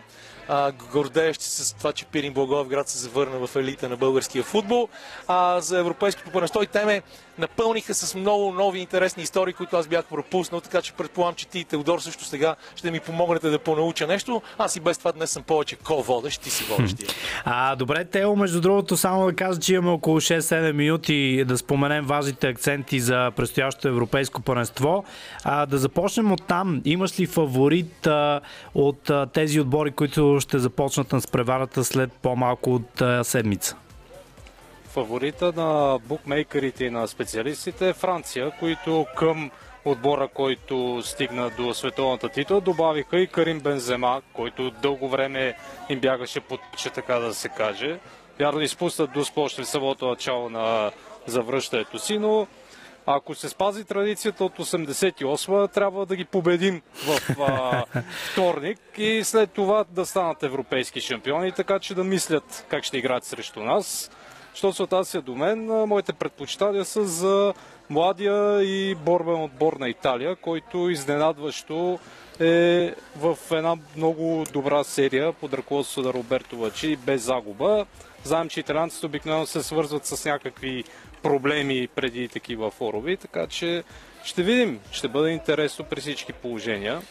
а, гордеещи с това, че Пирин Благоевград се завърна в елита на българския футбол. А, за европейското първенство и теме напълниха с много нови интересни истории, които аз бях пропуснал, така че предполагам, че ти и Теодор също сега ще ми помогнете да понауча нещо. Аз и без това днес съм повече ко-водещ, ти си водещия. А, добре, Тео, между другото, само да кажа, че имаме около 6-7 минути да споменем важните акценти за предстоящото европейско първенство. А, да започнем от там. Имаш ли фаворит а, от а, тези отбори, които ще започнат на спреварата след по-малко от а, седмица? Фаворита на букмейкерите и на специалистите е Франция, които към отбора, който стигна до световната титла, добавиха и Карим Бензема, който дълго време им бягаше под че така да се каже. Вярно изпуснат до още в самото начало на завръщането си, но ако се спази традицията от 88 трябва да ги победим в а, вторник и след това да станат европейски шампиони, така че да мислят как ще играят срещу нас. Що се отнася до мен, моите предпочитания са за младия и борбен отбор на Италия, който изненадващо е в една много добра серия под ръководството на Роберто Вачи без загуба. Знаем, че италианците обикновено се свързват с някакви проблеми преди такива форуми, така че ще видим. Ще бъде интересно при всички положения.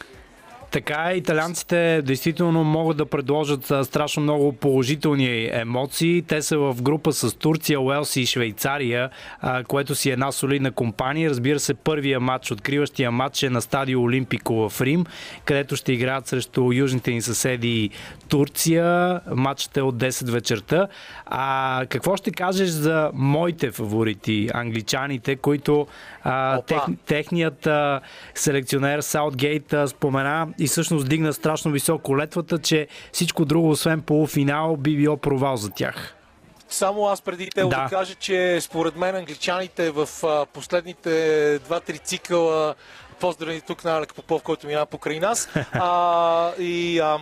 Така, италианците действително могат да предложат страшно много положителни емоции. Те са в група с Турция, Уелс и Швейцария, което си е една солидна компания. Разбира се, първия матч, откриващия матч е на стадио Олимпико в Рим, където ще играят срещу южните ни съседи Турция. Матчът е от 10 вечерта. А какво ще кажеш за моите фаворити, англичаните, които а, тех, техният а, селекционер Саутгейт спомена и всъщност дигна страшно високо летвата, че всичко друго, освен полуфинал, би било провал за тях. Само аз преди те да. да кажа, че според мен англичаните в последните 2-3 цикъла поздрави тук на Алек Попов, който минава покрай нас. А, и а,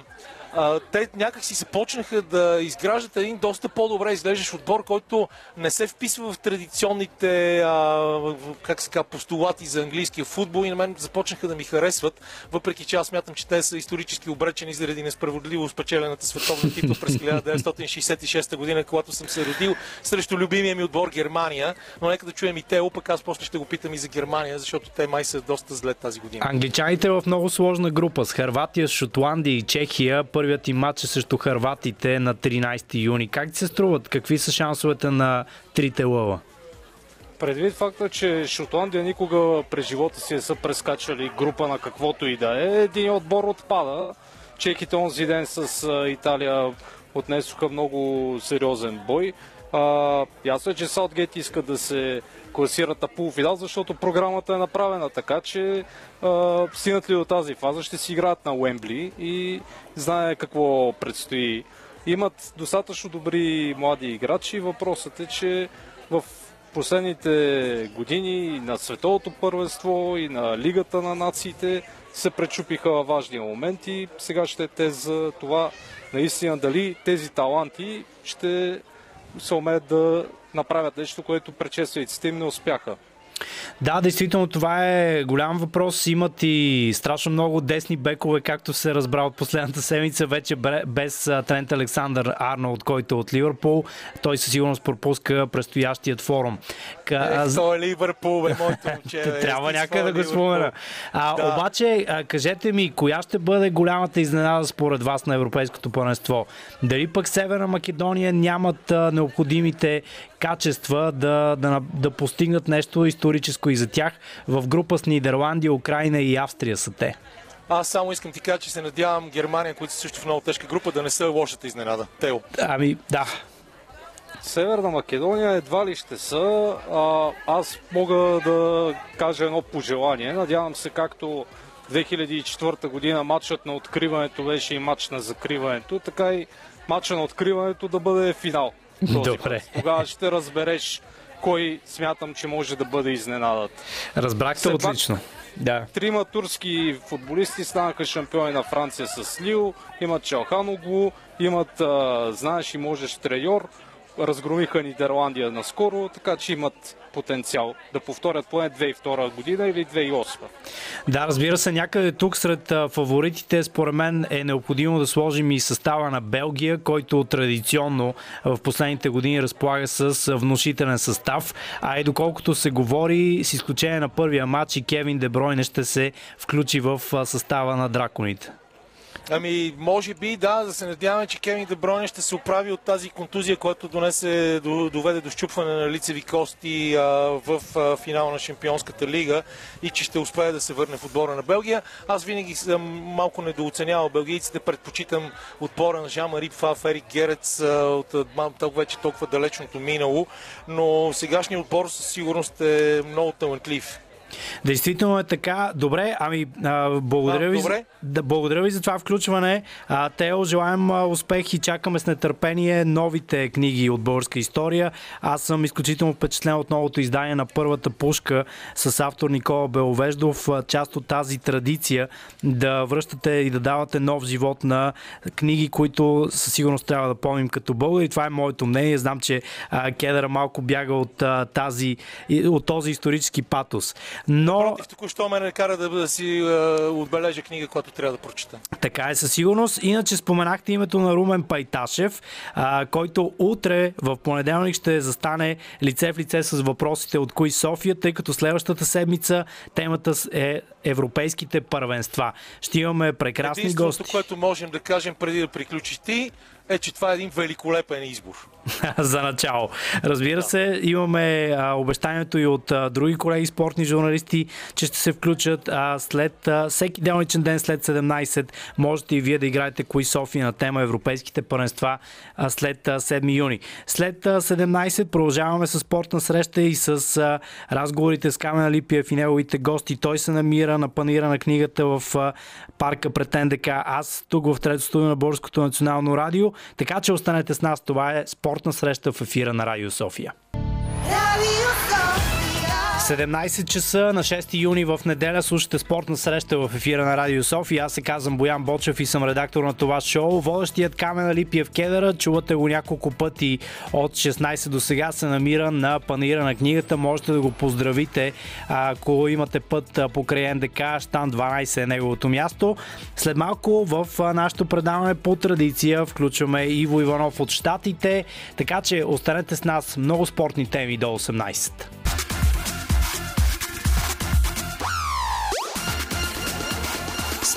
те някак си започнаха да изграждат един доста по-добре изглеждащ отбор, който не се вписва в традиционните а, как се постулати за английския футбол и на мен започнаха да ми харесват, въпреки че аз смятам, че те са исторически обречени заради несправедливо спечелената световна титла през 1966 година, когато съм се родил срещу любимия ми отбор Германия. Но нека да чуем и те, пък аз после ще го питам и за Германия, защото те май са доста зле тази година. Англичаните в много сложна група с Харватия, Шотландия и Чехия първият им матч е срещу харватите на 13 юни. Как ти се струват? Какви са шансовете на трите лъва? Предвид факта, че Шотландия никога през живота си не са прескачали група на каквото и да е, един отбор отпада. Чехите онзи ден с Италия отнесоха много сериозен бой. А, ясно е, че Саутгейт иска да се класират на полуфинал, защото програмата е направена така, че а, стигнат ли до тази фаза, ще си играят на Уембли и знае какво предстои. Имат достатъчно добри млади играчи. Въпросът е, че в последните години на световото първенство и на Лигата на нациите се пречупиха важни моменти. Сега ще е те за това наистина дали тези таланти ще се умеят да направят нещо, което предшествениците им не успяха. Да, действително това е голям въпрос. Имат и страшно много десни бекове, както се разбра от последната седмица, вече без Трент Александър Арнолд, който е от Ливърпул. Той със сигурност пропуска предстоящият форум. К... Е, той е Ливърпул, бе, моето момче. Трябва някъде да го спомена. А, да. Обаче, кажете ми, коя ще бъде голямата изненада според вас на Европейското първенство? Дали пък Северна Македония нямат необходимите качества да, да, да постигнат нещо историческо и за тях. В група с Нидерландия, Украина и Австрия са те. Аз само искам ти кажа, че се надявам Германия, които са също в много тежка група, да не са лошата изненада. Тео. Ами, да. Северна Македония едва ли ще са. А, аз мога да кажа едно пожелание. Надявам се, както 2004 година матчът на откриването беше и матч на закриването, така и матча на откриването да бъде финал. Добре. Тогава ще разбереш кой смятам, че може да бъде изненадат. Разбрахте отлично. Да. Трима турски футболисти станаха шампиони на Франция с Лил, имат Чалханоглу, имат, а, знаеш и можеш трейор, разгромиха Нидерландия наскоро, така че имат потенциал да повторят поне 2002 година или 2008. Да, разбира се, някъде тук сред фаворитите според мен е необходимо да сложим и състава на Белгия, който традиционно в последните години разполага с внушителен състав, а и доколкото се говори, с изключение на първия матч и Кевин Дебройне ще се включи в състава на драконите. Ами, може би, да, да се надяваме, че Кевин Деброне ще се оправи от тази контузия, която донесе, доведе до щупване на лицеви кости а, в а, финала на Шампионската лига и че ще успее да се върне в отбора на Белгия. Аз винаги съм малко недооценявал белгийците, предпочитам отбора на Жан Мари Пфаф, Ерик Герец от толкова вече толкова далечното минало, но сегашният отбор със сигурност е много талантлив. Действително е така. Добре, ами а, благодаря, ви, добре. Да, благодаря ви за това включване. А, Тео, желаем успех и чакаме с нетърпение новите книги от българска история. Аз съм изключително впечатлен от новото издание на първата пушка с автор Никола Беловеждов. Част от тази традиция да връщате и да давате нов живот на книги, които със сигурност трябва да помним като българи. Това е моето мнение. Знам, че а, Кедъра малко бяга от, а, тази, от този исторически патос. Но... Против, току-що ме накара да, да си е, отбележа книга, която трябва да прочета. Така е със сигурност. Иначе споменахте името на Румен Пайташев, а, който утре в понеделник ще застане лице в лице с въпросите от кои София, тъй като следващата седмица темата е европейските първенства. Ще имаме прекрасни гости. което можем да кажем преди да приключиш ти, е, че това е един великолепен избор. За начало. Разбира се, имаме а, обещанието и от а, други колеги спортни журналисти, че ще се включат а, след а, всеки делничен ден след 17. Можете и вие да играете кои София на тема Европейските първенства а, след а, 7 юни. След а, 17 продължаваме с спортна среща и с а, разговорите с Камена Липиев и неговите гости. Той се намира на панира на книгата в а, парка пред НДК. Аз тук в трето студио на Българското национално радио. Така че останете с нас. Това е спортна среща в ефира на Радио София. Радио. 17 часа на 6 юни в неделя слушате спортна среща в ефира на Радио София. Аз се казвам Боян Бочев и съм редактор на това шоу. Водещият Камена Липиев Кедъра, чувате го няколко пъти от 16 до сега, се намира на панира на книгата. Можете да го поздравите, ако имате път покрай НДК, Штан 12 е неговото място. След малко в нашето предаване по традиция включваме Иво Иванов от Штатите, така че останете с нас много спортни теми до 18.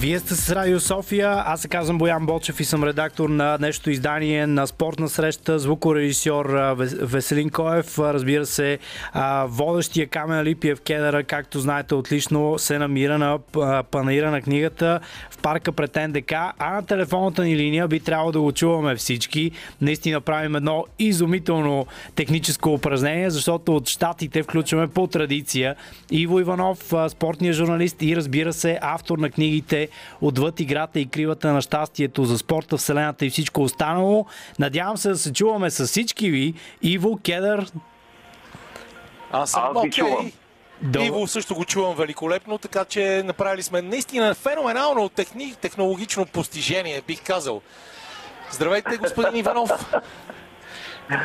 Вие сте с Радио София. Аз се казвам Боян Бочев и съм редактор на днешното издание на спортна среща. Звукорежисьор Веселин Коев. Разбира се, водещия Камен Липиев Кедъра, както знаете отлично, се намира на панаира на книгата в парка пред НДК. А на телефонната ни линия би трябвало да го чуваме всички. Наистина правим едно изумително техническо упражнение, защото от щатите включваме по традиция Иво Иванов, спортния журналист и разбира се автор на книгите отвъд играта и кривата на щастието за спорта, вселената и всичко останало. Надявам се да се чуваме с всички ви. Иво, Кедър. Аз съм окей. Okay. Добре. Иво също го чувам великолепно, така че направили сме наистина феноменално техни, технологично постижение, бих казал. Здравейте, господин Иванов.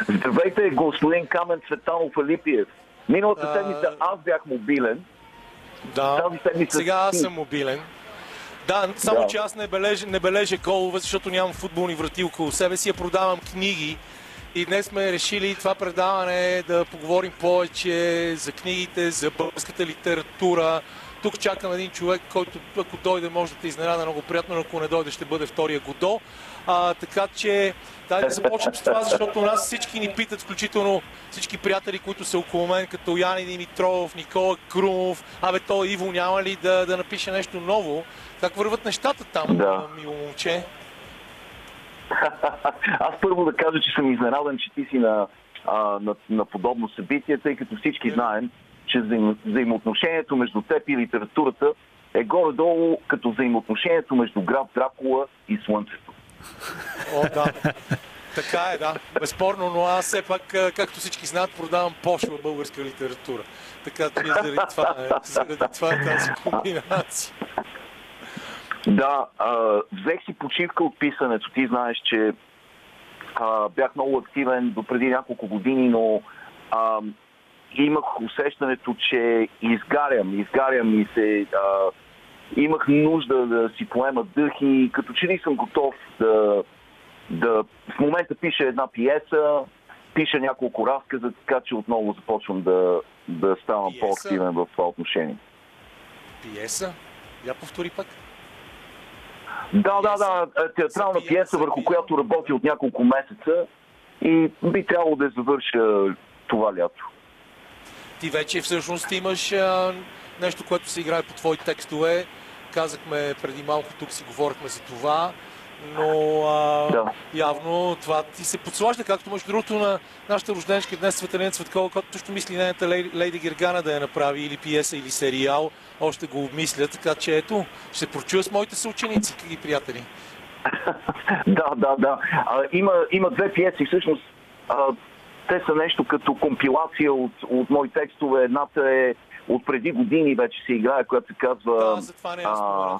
Здравейте, господин Камен Цветанов Алипиев. Миналата седмица аз бях мобилен. Да, сега аз съм мобилен. Да, само да. че аз не бележа, не бележа голове, защото нямам футболни врати около себе си, я продавам книги. И днес сме решили това предаване да поговорим повече за книгите, за българската литература. Тук чакам един човек, който ако дойде може да те изненада много приятно, но ако не дойде ще бъде втория Годо. А, така че, дай да започнем с това, защото нас всички ни питат, включително всички приятели, които са около мен, като Яни Димитров, Никола Крумов, абе то Иво няма ли да, да напише нещо ново? Как върват нещата там, да. мило момче? Аз първо да кажа, че съм изненадан, че ти си на, а, на, на подобно събитие, тъй като всички знаем, че взаим, взаимоотношението между теб и литературата е горе-долу като взаимоотношението между град Дракула и Слънцето. О, да. Така е, да. Безспорно, но аз все пак, както всички знаят, продавам пошла българска литература. Така че заради това, е, заради това е тази комбинация. Да, а, взех си почивка от писането. Ти знаеш, че а, бях много активен до преди няколко години, но а, имах усещането, че изгарям, изгарям и се... А, имах нужда да си поема дъх и като че ли съм готов да, да... В момента пиша една пиеса, пиша няколко разказа, така че отново започвам да, да ставам пиеса? по-активен в това отношение. Пиеса? Я повтори пък. Да, да, да. Театрална пиеса, върху която работи от няколко месеца и би трябвало да завърша това лято. Ти вече всъщност имаш а, нещо, което се играе по твои текстове. Казахме преди малко, тук си говорихме за това, но а, да. явно това ти се подслажда, както между другото на нашата рожденичка днес Светелина Цветкова, която точно мисли нейната Лейди Гергана да я направи или пиеса, или сериал. Още го обмисля, така че ето, ще прочуя с моите съученици и приятели. да, да, да. А, има, има две пиеси, всъщност. А, те са нещо като компилация от, от мои текстове. Едната е от преди години вече се играе, която се казва да, е а,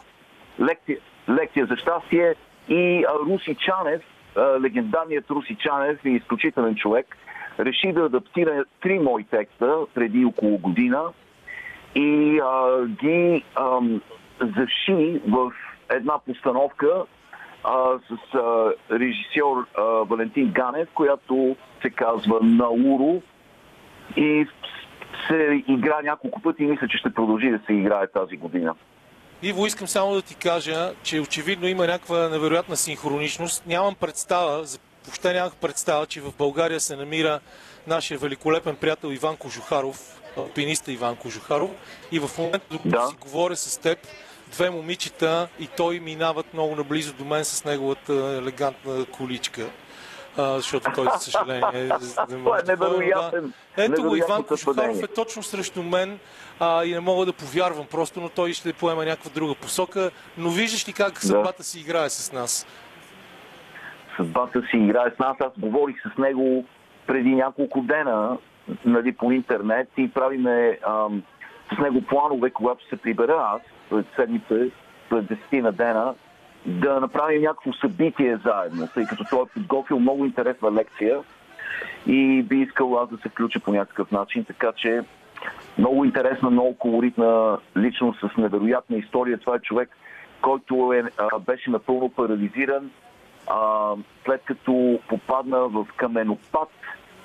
лекция, лекция за щастие. И а, Руси Чанев, а, легендарният Руси Чанев и изключителен човек, реши да адаптира три мои текста преди около година и а, ги а, заши в една постановка а, с а, режисьор а, Валентин Ганев, която се казва Науру и се игра няколко пъти и мисля, че ще продължи да се играе тази година. Иво, искам само да ти кажа, че очевидно има някаква невероятна синхроничност. Нямам представа, въобще нямах представа, че в България се намира нашия великолепен приятел Иван Кожухаров, алпиниста Иван Кожухаров. И в момента, докато да. си говоря с теб, две момичета и той минават много наблизо до мен с неговата елегантна количка. А, защото той, за съжаление, не може е невероятен. Да. Ето го, Иван Кошухаров е точно срещу мен а, и не мога да повярвам просто, но той ще поема някаква друга посока. Но виждаш ли как съдбата да. си играе с нас? Съдбата си играе с нас. Аз говорих с него преди няколко дена нали, по интернет и правиме ам, с него планове, когато се прибера аз след седмица, след 10 на дена, да направим някакво събитие заедно, тъй като той е подготвил много интересна лекция и би искал аз да се включа по някакъв начин, така че много интересна, много колоритна личност с невероятна история. Това е човек, който е, беше напълно парализиран, а, след като попадна в каменопад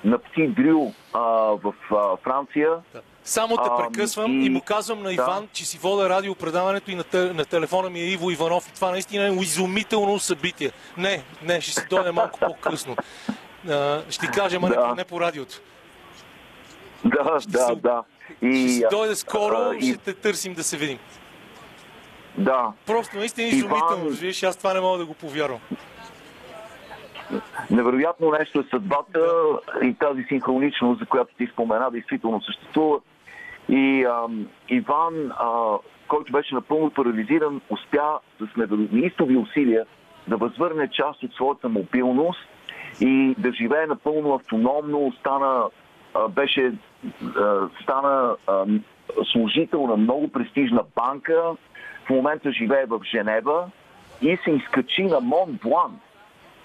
на Пти Дрю а, в а, Франция. Да. Само те прекъсвам а, и... и му казвам на Иван, да. че си вода радиопредаването и на, те, на телефона ми е Иво Иванов и това наистина е изумително събитие. Не, не, ще си дойде малко по-късно. А, ще ти кажа, ама да. не, не по радиото. Да, ще да, се, да. И, ще си дойде скоро, а, и... ще те търсим да се видим. Да. Просто наистина изумително, Иван... виж, аз това не мога да го повярвам. Невероятно нещо е съдбата и тази синхроничност, за която ти спомена, действително съществува. И а, Иван, а, който беше напълно парализиран, успя с неистови усилия да възвърне част от своята мобилност и да живее напълно автономно, стана, а, беше, а, стана а, служител на много престижна банка, в момента живее в Женева и се изкачи на Мон Блан,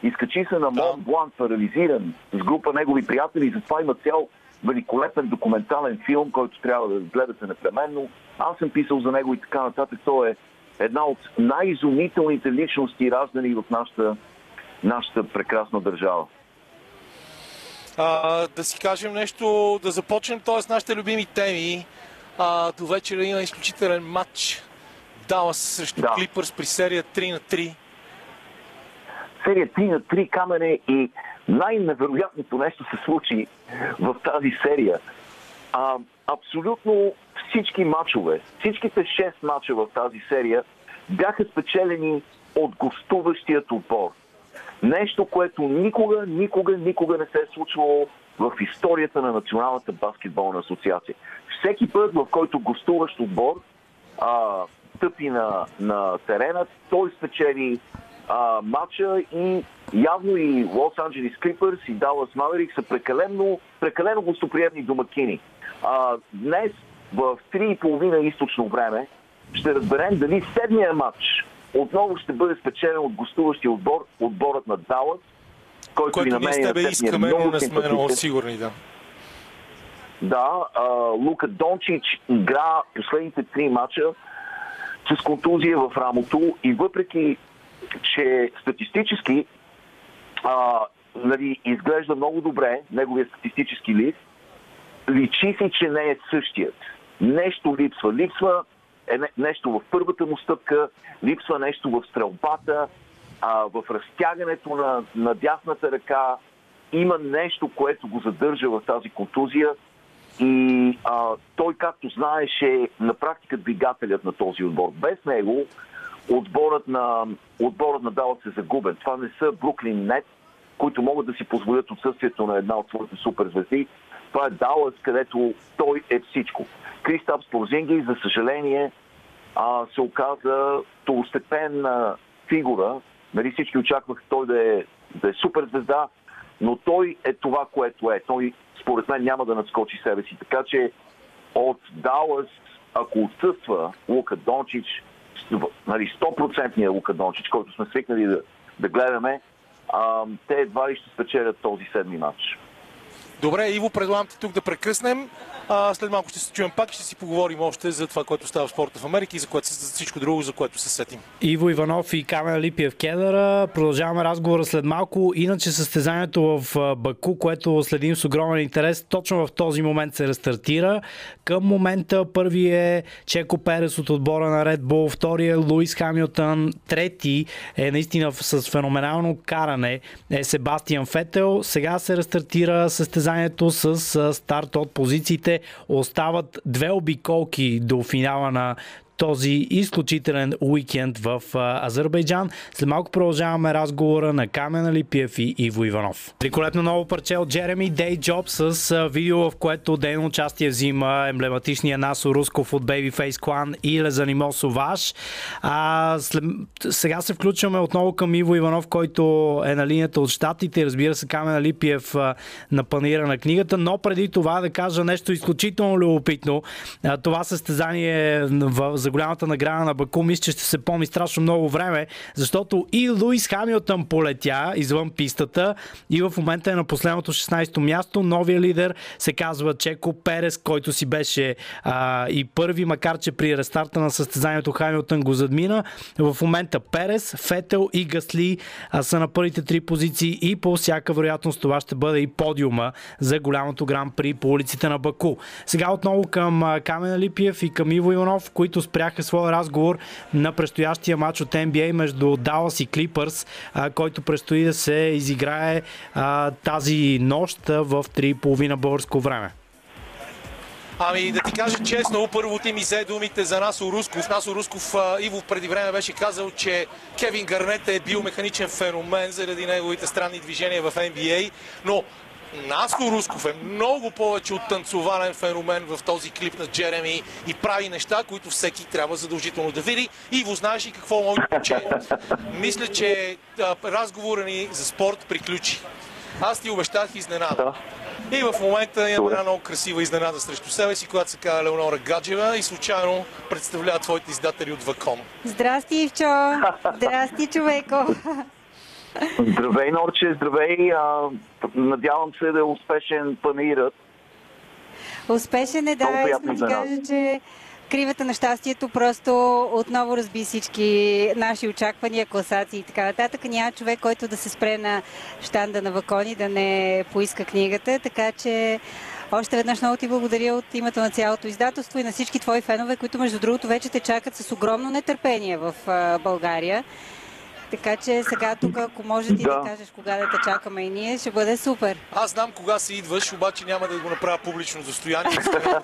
Изкачи се на Мон Блан, парализиран, с група негови приятели, затова има цял великолепен документален филм, който трябва да гледате непременно. Аз съм писал за него и така нататък. Той е една от най-изумителните личности, раздани в нашата, нашата прекрасна държава. А, да си кажем нещо, да започнем т.е. нашите любими теми. А, до вечера има изключителен матч. Далас срещу да. Клипърс при серия 3 на 3. Серия 3 на 3 камене и най-невероятното нещо се случи в тази серия. А, абсолютно всички матчове, всичките 6 мача в тази серия бяха спечелени от гостуващият отбор. Нещо, което никога, никога, никога не се е случвало в историята на Националната баскетболна асоциация. Всеки път, в който гостуващ отбор а, стъпи на, на терена, той спечели а, матча и явно и Лос Анджелис Клипърс и Далас Маверик са прекалено, прекалено гостоприемни домакини. А, днес в 3,5 източно време ще разберем дали седмия матч отново ще бъде спечелен от гостуващия отбор, отборът на Далас, който, който ни ние с тебе искаме, но не сме много сигурни, да. Да, а, Лука Дончич игра последните три мача с контузия в рамото и въпреки, че статистически а, нали, изглежда много добре неговия статистически лист, личи си, че не е същият. Нещо липсва. Липсва е нещо в първата му стъпка, липсва нещо в стрелбата, а, в разтягането на, на дясната ръка. Има нещо, което го задържа в тази контузия. И а, той, както знаеше, на практика двигателят на този отбор. Без него отборът на, отборът на Далът е загубен. Това не са Бруклин Нет, които могат да си позволят отсъствието на една от своите суперзвезди. Това е Далас, където той е всичко. Кристапс Порзинги, за съжаление, а, се оказа второстепенна фигура. Нали, всички очакваха той да е, да е суперзвезда, но той е това, което е. Той, според мен, няма да надскочи себе си. Така че от Далас, ако отсъства Лука Дончич, нали, 100% Лука Дончич, който сме свикнали да, да гледаме, а, те едва ли ще спечелят този седми матч. Добре, Иво, предлагам ти тук да прекъснем. А, след малко ще се чуем пак и ще си поговорим още за това, което става в спорта в Америка и за, което, за всичко друго, за което се сетим. Иво Иванов и Камен Липиев Кедъра. Продължаваме разговора след малко. Иначе състезанието в Баку, което следим с огромен интерес, точно в този момент се рестартира. Към момента първи е Чеко Перес от отбора на Red Bull, втори е Луис Хамилтън, трети е наистина с феноменално каране е Себастиан Фетел. Сега се рестартира състезанието с старт от позициите. Остават две обиколки до финала на този изключителен уикенд в Азербайджан. След малко продължаваме разговора на Камен Алипиев и Иво Иванов. Великолепно ново парче от Джереми Дей Джоб с видео, в което дейно участие взима емблематичния Насо Русков от Babyface Clan и Лезанимо Соваш. А, след... Сега се включваме отново към Иво Иванов, който е на линията от Штатите. Разбира се, Камен Алипиев на панира на книгата, но преди това да кажа нещо изключително любопитно. Това състезание в за голямата награда на Баку, мисля, че ще се помни страшно много време, защото и Луис Хамилтън полетя извън пистата и в момента е на последното 16-то място. Новия лидер се казва Чеко Перес, който си беше а, и първи, макар че при рестарта на състезанието Хамилтън го задмина. В момента Перес, Фетел и Гасли а, са на първите три позиции и по всяка вероятност това ще бъде и подиума за голямото гран при по улиците на Баку. Сега отново към Камен Липиев и към Иво Иванов, които спряха своя разговор на предстоящия матч от NBA между Далас и Клипърс, който предстои да се изиграе а, тази нощ в 3,5 българско време. Ами да ти кажа честно, първо ти ми взе думите за Насо Русков. Насо Русков Иво преди време беше казал, че Кевин Гарнет е биомеханичен феномен заради неговите странни движения в NBA, но Наско Русков е много повече от танцовален феномен в този клип на Джереми и прави неща, които всеки трябва задължително да види. Иво, знаеш и какво може да Мисля, че разговора ни за спорт приключи. Аз ти обещах изненада. И в момента имам една много красива изненада срещу себе си, която се казва Леонора Гаджева и случайно представлява твоите издатели от Ваком. Здрасти, Ивчо! Здрасти, човеко! Здравей, Норче, здравей. А, надявам се да е успешен панирът. Успешен е, да. Искам да кажа, че кривата на щастието просто отново разби всички наши очаквания, класации и така нататък. Няма човек, който да се спре на штанда на Вакони, да не поиска книгата, така че Още веднъж много ти благодаря от името на цялото издателство и на всички твои фенове, които между другото вече те чакат с огромно нетърпение в България. Така че сега тук, ако може ти да. да кажеш кога да те чакаме и ние, ще бъде супер. Аз знам кога си идваш, обаче няма да го направя публично достояние,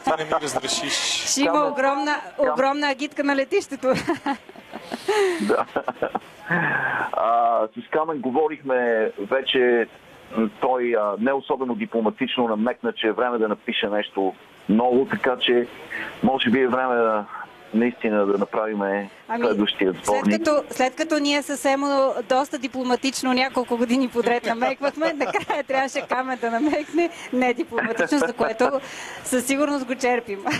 ти не ми разрешиш. Ще има огромна, огромна агитка на летището. Да. А, с Камен говорихме вече, той а, не особено дипломатично намекна, че е време да напише нещо ново, така че може би е време да наистина да направим ами, следващия сборник. След като, след като ние съвсем доста дипломатично няколко години подред намеквахме, накрая трябваше Камен да намекне не дипломатично, за което със сигурност го черпим.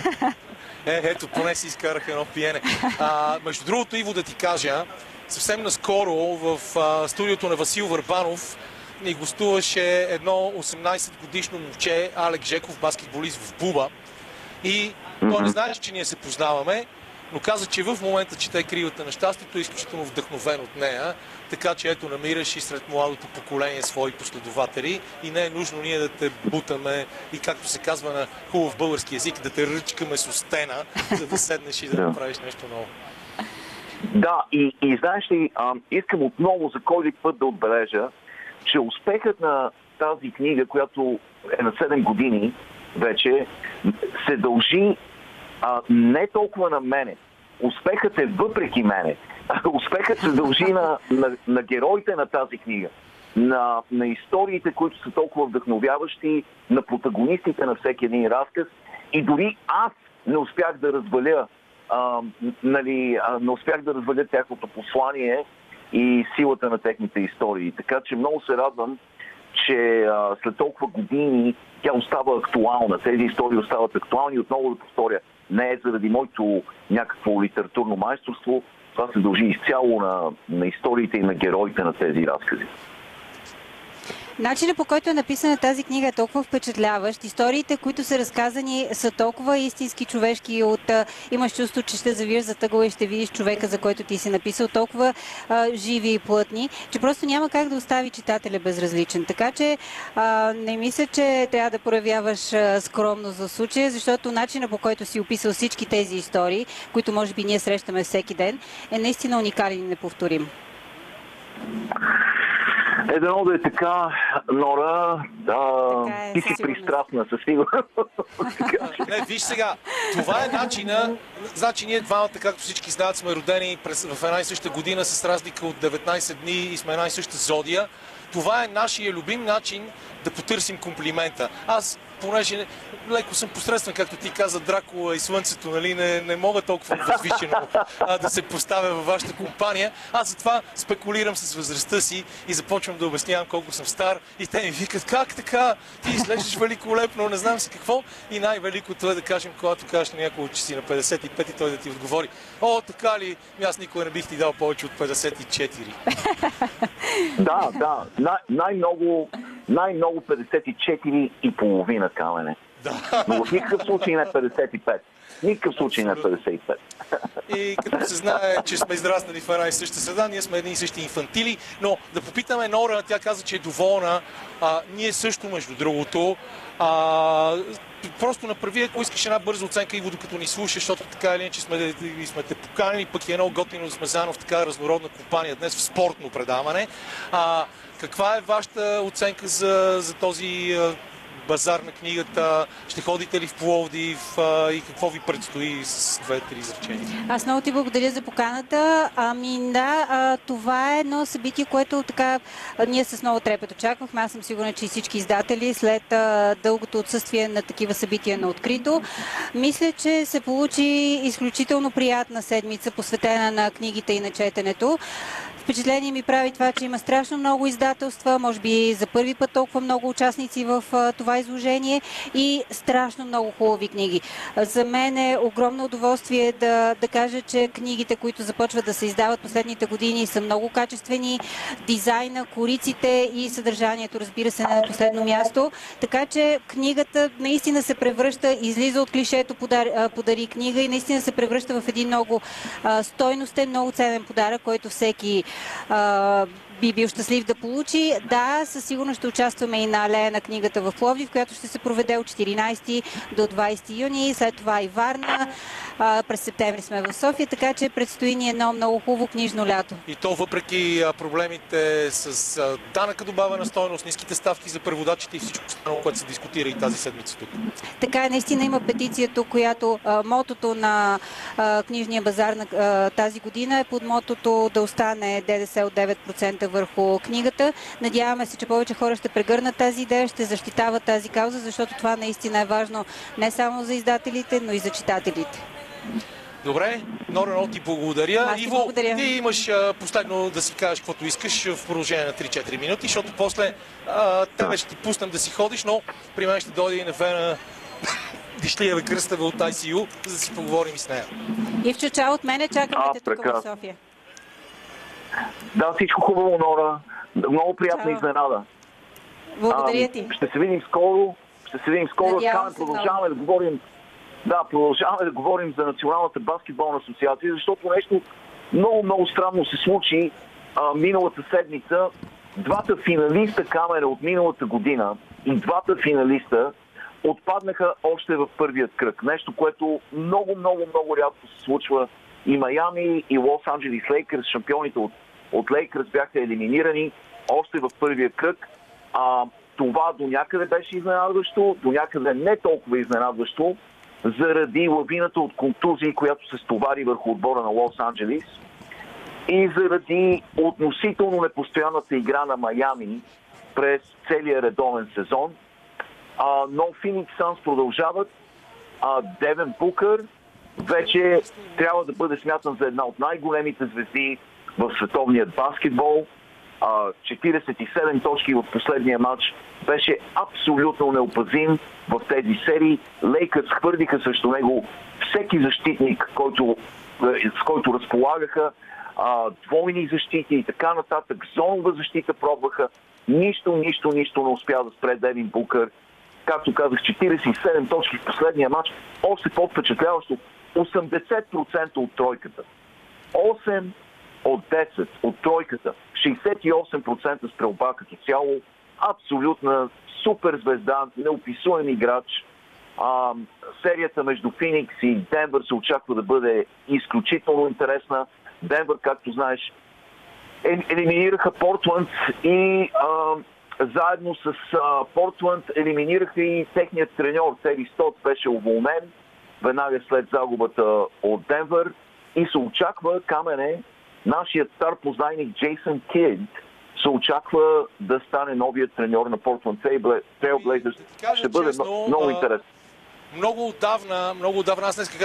Е, ето, поне си изкарах едно пиене. А, между другото, Иво, да ти кажа, съвсем наскоро в а, студиото на Васил Върбанов ни гостуваше едно 18 годишно момче, Алек Жеков, баскетболист в Буба. И той не знаеше, че ние се познаваме, но каза, че в момента чете кривата на щастието е изключително вдъхновен от нея. Така че ето намираш и сред младото поколение свои последователи и не е нужно ние да те бутаме и както се казва на хубав български язик, да те ръчкаме с стена, за да седнеш и да направиш нещо ново. Да, и, и знаеш ли, а, искам отново за кой път да отбележа, че успехът на тази книга, която е на 7 години вече, се дължи а, не толкова на мене. Успехът е въпреки мене. Успехът се дължи на, на, на героите на тази книга. На, на историите, които са толкова вдъхновяващи, на протагонистите на всеки един разказ. И дори аз не успях да разваля, а, нали, а, не успях да разваля тяхното послание и силата на техните истории. Така че много се радвам, че а, след толкова години тя остава актуална. Тези истории остават актуални. Отново да повторя, не е заради моето някакво литературно майсторство. Това се дължи изцяло на, на историите и на героите на тези разкази. Начинът по който е написана тази книга е толкова впечатляващ. Историите, които са разказани, са толкова истински човешки. От, а, имаш чувство, че ще завиеш за тъгъла и ще видиш човека, за който ти си написал, толкова а, живи и плътни, че просто няма как да остави читателя безразличен. Така че а, не мисля, че трябва да проявяваш а, скромност за случая, защото начинът по който си описал всички тези истории, които може би ние срещаме всеки ден, е наистина уникален и неповторим. Е, дано да е така, Нора, да, е, ти си пристрастна със сигурност. Не, виж сега, това е начина, значи ние двамата, както всички знаят, сме родени през, в една и съща година с разлика от 19 дни и сме една и съща зодия. Това е нашия любим начин да потърсим комплимента. Аз понеже леко съм посредствен, както ти каза, Дракула и Слънцето, нали, не, не мога толкова възвишено а, да се поставя във вашата компания. Аз затова спекулирам с възрастта си и започвам да обяснявам колко съм стар и те ми викат, как така, ти изглеждаш великолепно, не знам си какво. И най-великото е да кажем, когато кажеш на някого, че си на 55 и той да ти отговори, о, така ли, аз никога не бих ти дал повече от 54. Да, да, най- най-много, най-много 54 и половина камене. Да. Но в никакъв случай не 55. Никакъв случай не 55. И като се знае, че сме израснали в една и съща среда, ние сме едни и същи инфантили, но да попитаме Нора, тя каза, че е доволна. А, ние също, между другото, а, просто направи, ако искаш една бърза оценка, Иво, докато ни слушаш, защото така или иначе сме, сме те поканили, пък е едно готино да сме заедно в така разнородна компания днес в спортно предаване. А, каква е вашата оценка за, за този базар на книгата? Ще ходите ли в Пловдив и какво ви предстои с две-три изречения? Аз много ти благодаря за поканата. Ами да, това е едно събитие, което така ние с много трепет очаквахме. Аз съм сигурна, че и всички издатели след дългото отсъствие на такива събития на открито. Мисля, че се получи изключително приятна седмица, посветена на книгите и на четенето. Впечатление ми прави това, че има страшно много издателства, може би за първи път толкова много участници в това изложение и страшно много хубави книги. За мен е огромно удоволствие да, да кажа, че книгите, които започват да се издават последните години са много качествени. Дизайна, кориците и съдържанието, разбира се, на последно място. Така че книгата наистина се превръща, излиза от клишето подари, подари книга и наистина се превръща в един много стойностен, много ценен подарък, който всеки би бил щастлив да получи. Да, със сигурност ще участваме и на алея на книгата в Пловдив, която ще се проведе от 14 до 20 юни. След това и Варна. През септември сме в София, така че предстои ни едно много хубаво книжно лято. И то въпреки проблемите с данъка добавена стойност, ниските ставки за преводачите и всичко останало, което се дискутира и тази седмица тук. Така е, наистина има петиция тук, която а, мотото на а, книжния базар на а, тази година е под мотото да остане ДДС от 9% върху книгата. Надяваме се, че повече хора ще прегърнат тази идея, ще защитават тази кауза, защото това наистина е важно не само за издателите, но и за читателите. Добре, Нора, ти благодаря. Ти Иво, благодаря. ти имаш а, последно да си кажеш каквото искаш в продължение на 3-4 минути, защото после а, тебе ще ти пуснем да си ходиш, но при мен ще дойде и Нефена Дишлиева Кръстава от ICU, за да си поговорим с нея. Ивчо, чао от мене, чакаме те тук в София. Да, всичко хубаво, Нора. Много приятна чао. изненада. Благодаря ти. А, ще се видим скоро. Ще се видим скоро. Така, продължаваме да говорим да, продължаваме да говорим за Националната баскетболна асоциация, защото нещо много, много странно се случи а, миналата седмица. Двата финалиста камера от миналата година и двата финалиста отпаднаха още в първият кръг. Нещо, което много, много, много рядко се случва. И Майами, и Лос Анджелис Лейкърс, шампионите от, от Лейкърс бяха елиминирани още в първия кръг. А, това до някъде беше изненадващо, до някъде не толкова изненадващо, заради лавината от контузии, която се стовари върху отбора на Лос Анджелис и заради относително непостоянната игра на Майами през целия редовен сезон. Но Феникс Санс продължават. Девен Букър вече трябва да бъде смятан за една от най-големите звезди в световният баскетбол. 47 точки в последния матч. Беше абсолютно неопазим в тези серии. Лейкът хвърдиха срещу него всеки защитник, който, е, с който разполагаха. А, двойни защити и така нататък. Зонова защита пробваха. Нищо, нищо, нищо не успя да спре Девин Букър. Както казах, 47 точки в последния матч. Още по-впечатляващо 80% от тройката. 8 от 10 от тройката, 68% стрелба като цяло, абсолютна супер звезда, неописуем играч. А, серията между Феникс и Денвър се очаква да бъде изключително интересна. Денвър, както знаеш, елиминираха Портланд и а, заедно с а, Портланд елиминираха и техният треньор Тери Стот беше уволнен веднага след загубата от Денвър и се очаква Камене Нашият стар познайник Джейсън Кид се очаква да стане новият треньор на Портленд Trailblazers. Ще бъде честно, много интересно. Много отдавна, много отдавна, аз днес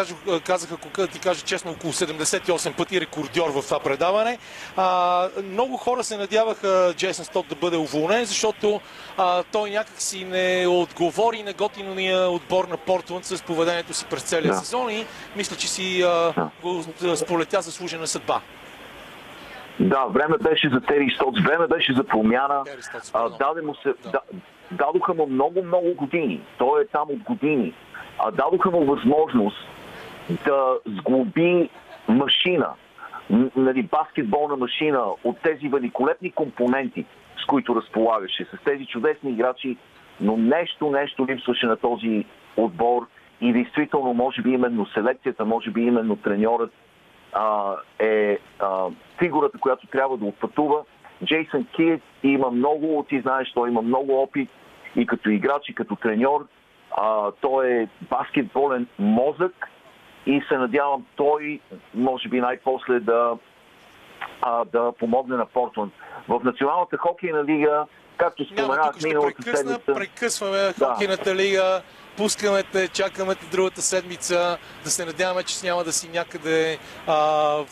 казах, ако да ти кажа честно, около 78 пъти рекордьор в това предаване. А, много хора се надяваха Джейсън Сток да бъде уволнен, защото а, той някак си не отговори на готиния отбор на Портленд с поведението си през целия да. сезон и мисля, че си а, го сполетя заслужена съдба. Да, време беше за Тери Стоц, време беше за промяна. А, даде му се, да. дадоха му много, много години. Той е там от години. А, дадоха му възможност да сглоби машина, нали, баскетболна машина от тези великолепни компоненти, с които разполагаше, с тези чудесни играчи, но нещо, нещо липсваше на този отбор и действително, може би именно селекцията, може би именно треньорът а, е а, фигурата, която трябва да отпътува. Джейсън Кид има много, ти знаеш, той има много опит и като играч, и като треньор. А, той е баскетболен мозък и се надявам той, може би най-после да, а, да помогне на Портланд. В Националната хокейна лига, както споменах миналата седмица... Прекъсваме да. хокейната лига пускаме те, чакаме те другата седмица, да се надяваме, че няма да си някъде а,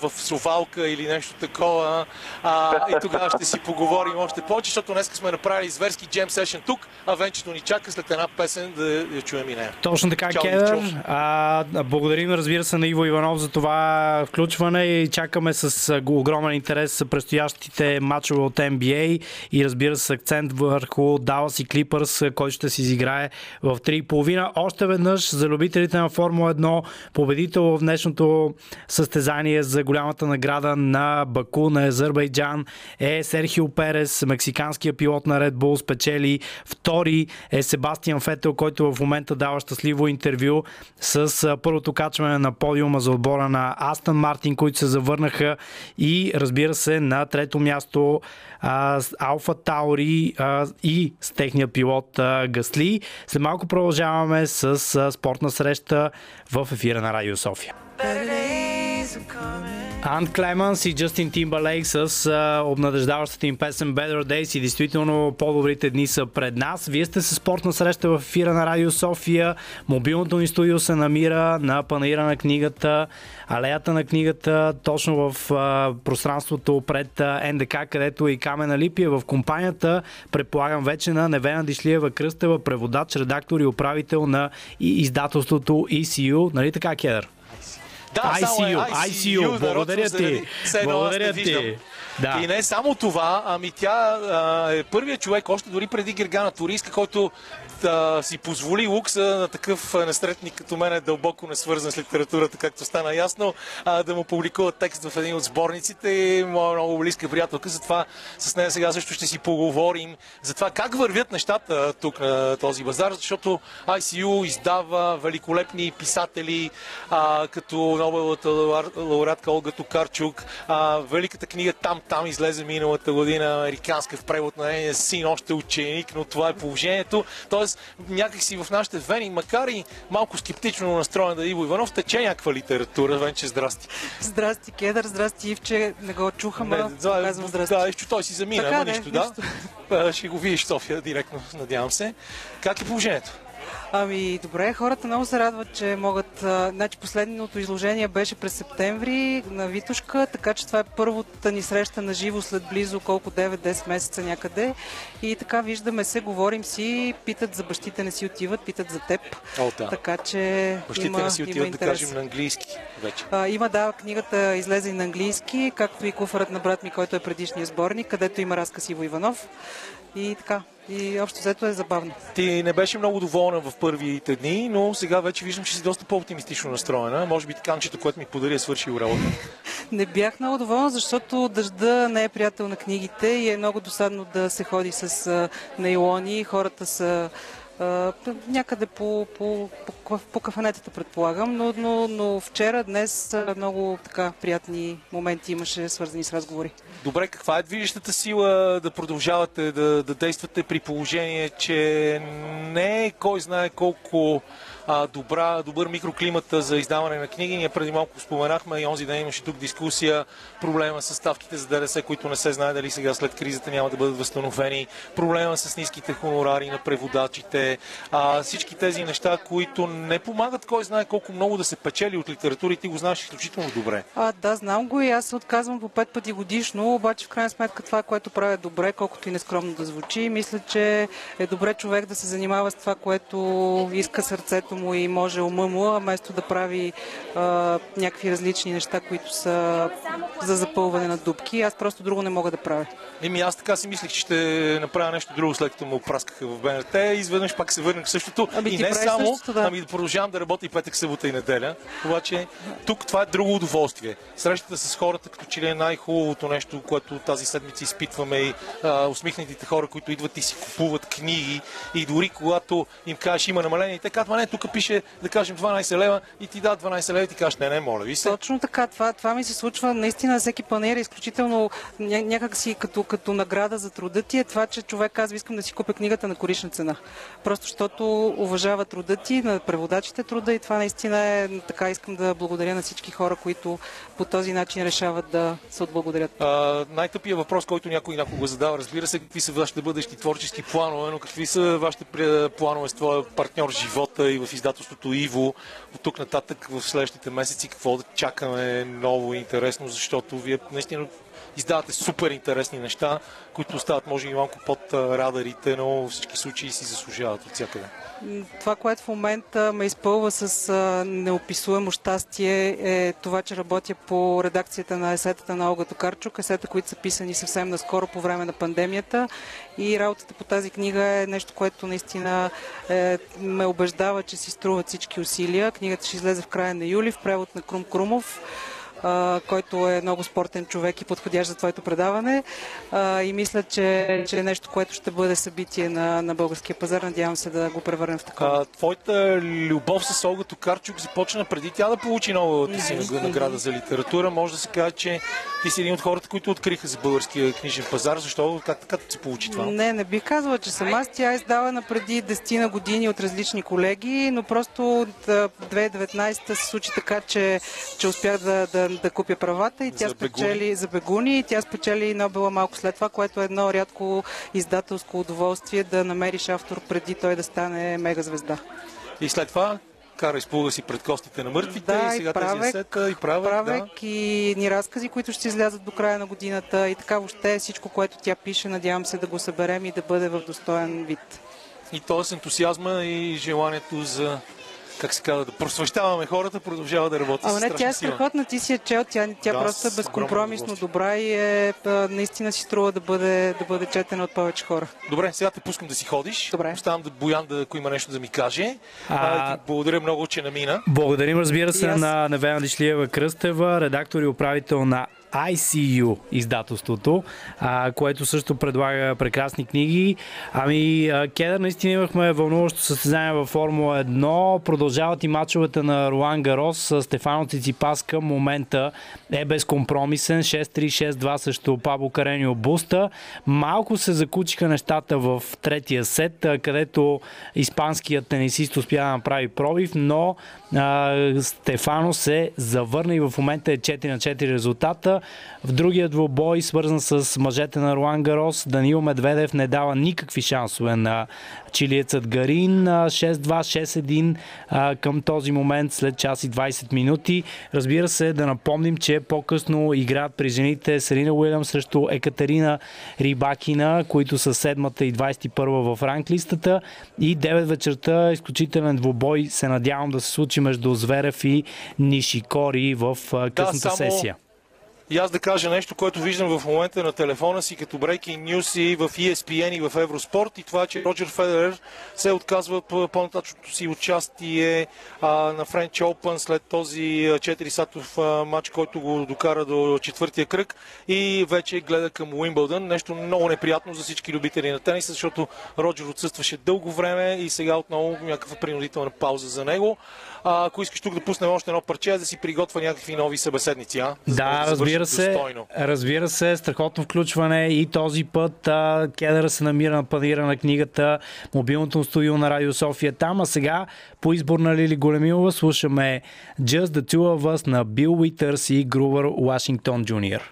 в совалка или нещо такова. А, и тогава ще си поговорим още повече, защото днес сме направили зверски джем сешен тук, а Венчето ни чака след една песен да я чуем и нея. Точно така, Чао, Кедър. А, благодарим, разбира се, на Иво Иванов за това включване и чакаме с огромен интерес предстоящите матчове от NBA и разбира се акцент върху Далас и Клипърс, който ще си изиграе в 3,5. Още веднъж за любителите на Формула 1, победител в днешното състезание за голямата награда на Баку на Азербайджан е Серхио Перес, мексиканския пилот на Red Bull, спечели. Втори е Себастиан Фетел, който в момента дава щастливо интервю с първото качване на подиума за отбора на Астън Мартин, които се завърнаха и разбира се на трето място Алфа Таури и с техния пилот Гасли. След малко продължаваме с спортна среща в ефира на Радио София. Ант Клеманс и Джастин Тимбалейк с а, обнадеждаващата им песен Better Days и действително по-добрите дни са пред нас. Вие сте с спортна среща в ефира на Радио София. Мобилното ни студио се намира на панаира на книгата, алеята на книгата, точно в а, пространството пред а, НДК, където е и Камена Липия в компанията. Предполагам вече на Невена Дишлиева Кръстева, преводач, редактор и управител на издателството ECU. Нали така, Кедър? Да, ICU, ICU, ICU благодаря ти. Благодаря ти. Да. И не само това, ами тя а, е първият човек, още дори преди Гергана Турийска, който да си позволи лукса на такъв нестретник като мен е дълбоко не свързан с литературата, както стана ясно, а, да му публикува текст в един от сборниците и моя много близка приятелка. Затова с нея сега също ще си поговорим за това как вървят нещата тук на този базар, защото ICU издава великолепни писатели, а, като Нобеловата лауреатка Олга Токарчук. А, великата книга Там Там излезе миналата година, американска в превод на нейния син, още ученик, но това е положението. Тоест, Тоест, някакси в нашите вени, макар и малко скептично настроен да Иво Иванов, тече някаква литература. Венче, здрасти. Здрасти, Кедър, здрасти, Ивче. Не го чуха, ма да, казвам здрасти. Да, изчу, той си замина, така, ама нищо, нищо, да. Ще го видиш София директно, надявам се. Как е положението? Ами, добре, хората много се радват, че могат... А, значи, последното изложение беше през септември на Витушка, така че това е първата ни среща на живо след близо колко 9-10 месеца някъде. И така виждаме се, говорим си, питат за бащите не си отиват, питат за теб. О, да. Така че Бащите има, не си отиват, да кажем на английски вече. А, има, да, книгата излезе и на английски, както и куфарът на брат ми, който е предишния сборник, където има разказ Иво Иванов. И така, и общо взето е забавно. Ти не беше много доволна в първите дни, но сега вече виждам, че си доста по-оптимистично настроена. Може би таканчето, което ми подари, е свършил работа. не бях много доволна, защото дъжда не е приятел на книгите и е много досадно да се ходи с нейлони. Хората са някъде по, по, по, по кафенетата, предполагам, но, но, но вчера, днес много така приятни моменти имаше, свързани с разговори. Добре, каква е движещата сила да продължавате да, да действате при положение, че не е кой знае колко а, добра, добър микроклимат за издаване на книги. Ние преди малко споменахме и онзи ден имаше тук дискусия, проблема с ставките за ДДС, които не се знае дали сега след кризата няма да бъдат възстановени, проблема с ниските хонорари на преводачите, а, всички тези неща, които не помагат кой знае колко много да се печели от литература и ти го знаеш изключително добре. А, да, знам го и аз се отказвам по пет пъти годишно, обаче в крайна сметка това, което правя добре, колкото и нескромно да звучи. Мисля, че е добре човек да се занимава с това, което иска сърцето му и може ума му, а вместо да прави а, някакви различни неща, които са за запълване на дубки. Аз просто друго не мога да правя. Еми аз така си мислех, че ще направя нещо друго, след като му праскаха в БНРТ. Изведнъж пак се върнах същото. Ами, и не само, същото, да. ами да продължавам да работя и петък, събота и неделя. Обаче тук това е друго удоволствие. Срещата с хората, като че ли е най-хубавото нещо, което тази седмица изпитваме и а, усмихнатите хора, които идват и си купуват книги и дори когато им кажеш има намаление, те казват, не, тук пише, да кажем, 12 лева и ти дадат 12 лева и ти кажеш, не, не, моля ви се. Точно така, това, това ми се случва наистина всеки панер, изключително ня, някак си като, като награда за труда ти е това, че човек казва, искам да си купя книгата на корична цена. Просто защото уважава труда ти, на преводачите труда и това наистина е така, искам да благодаря на всички хора, които по този начин решават да се отблагодарят. най-тъпия въпрос, който някой някога задава, разбира се, какви са вашите бъдещи творчески планове, но какви са вашите планове с твоя партньор живота и в издателството Иво. От тук нататък в следващите месеци какво да чакаме ново и интересно, защото вие наистина издавате супер интересни неща, които остават може и малко под радарите, но в всички случаи си заслужават от всякъде. Това, което в момента ме изпълва с неописуемо щастие е това, че работя по редакцията на есетата на Олга Токарчук, есета, които са писани съвсем наскоро по време на пандемията и работата по тази книга е нещо, което наистина е, ме убеждава, че си струват всички усилия. Книгата ще излезе в края на юли в превод на Крум Крумов който е много спортен човек и подходящ за твоето предаване. И мисля, че, че е нещо, което ще бъде събитие на, на българския пазар. Надявам се да го превърнем в такова. твоята любов с Олга Токарчук започна преди тя да получи новата си награда за литература. Може да се каже, че ти си един от хората, които откриха за българския книжен пазар. Защо? Как така се получи това? Не, не бих казала, че съм аз. Тя е издавана преди 10 на години от различни колеги, но просто от 2019 се случи така, че, че успях да, да, да купя правата и тя за спечели бегуни. за бегуни и тя спечели Нобела малко след това, което е едно рядко издателско удоволствие да намериш автор преди той да стане мегазвезда. И след това кара изплува си пред костите на мъртвите да, и сега и правек, тези сета, и правек, правек да. и ни разкази, които ще излязат до края на годината и така въобще всичко, което тя пише, надявам се да го съберем и да бъде в достоен вид. И т.е. ентусиазма и желанието за как се казва, да просвещаваме хората, продължава да работи. А не, тя е страхотна, ти си е чел, тя, тя да, просто е безкомпромисно добра и е, наистина си струва да бъде, да бъде четена от повече хора. Добре, сега те пускам да си ходиш. Добре. Оставам да Боян, да, ако има нещо да ми каже. А... А, благодаря много, че намина. Благодарим, разбира се, аз... на Невена Дишлиева Кръстева, редактор и управител на ICU издателството, а, което също предлага прекрасни книги. Ами, Кедър, наистина имахме вълнуващо състезание във Формула 1. Продължават и мачовете на Руан Гарос. Стефано Циципас към момента е безкомпромисен. 6-3, 6-2 срещу Пабло Каренио Буста. Малко се закучиха нещата в третия сет, където испанският тенисист успя да направи пробив, но Стефано се завърна и в момента е 4 на 4 резултата. В другия двубой, свързан с мъжете на Руан Гарос, Данил Медведев не дава никакви шансове на чилиецът Гарин. 6-2, 6-1 към този момент след час и 20 минути. Разбира се, да напомним, че по-късно играят при жените Серина Уилям срещу Екатерина Рибакина, които са седмата и 21 в ранглистата. И 9 вечерта изключителен двубой се надявам да се случи между Зверев и Нишикори в късната да, само... сесия. И аз да кажа нещо, което виждам в момента на телефона си като Breaking News и в ESPN и в Евроспорт и това, че Роджер Федерер се отказва по-нататъчното си участие а, на Френч Open след този 4 сатов матч, който го докара до четвъртия кръг и вече гледа към Уимбълдън. Нещо много неприятно за всички любители на тениса, защото Роджер отсъстваше дълго време и сега отново някаква принудителна пауза за него. А, ако искаш тук да пуснем още едно парче, да си приготвя някакви нови събеседници, а? Да, да разбира се. Достойно. Разбира се, страхотно включване и този път а, Кедъра се намира на панира на книгата Мобилното студио на Радио София там, а сега по избор на Лили Големилова слушаме Just the Two of Us на Бил Уитърс и Грувър Вашингтон Джуниор.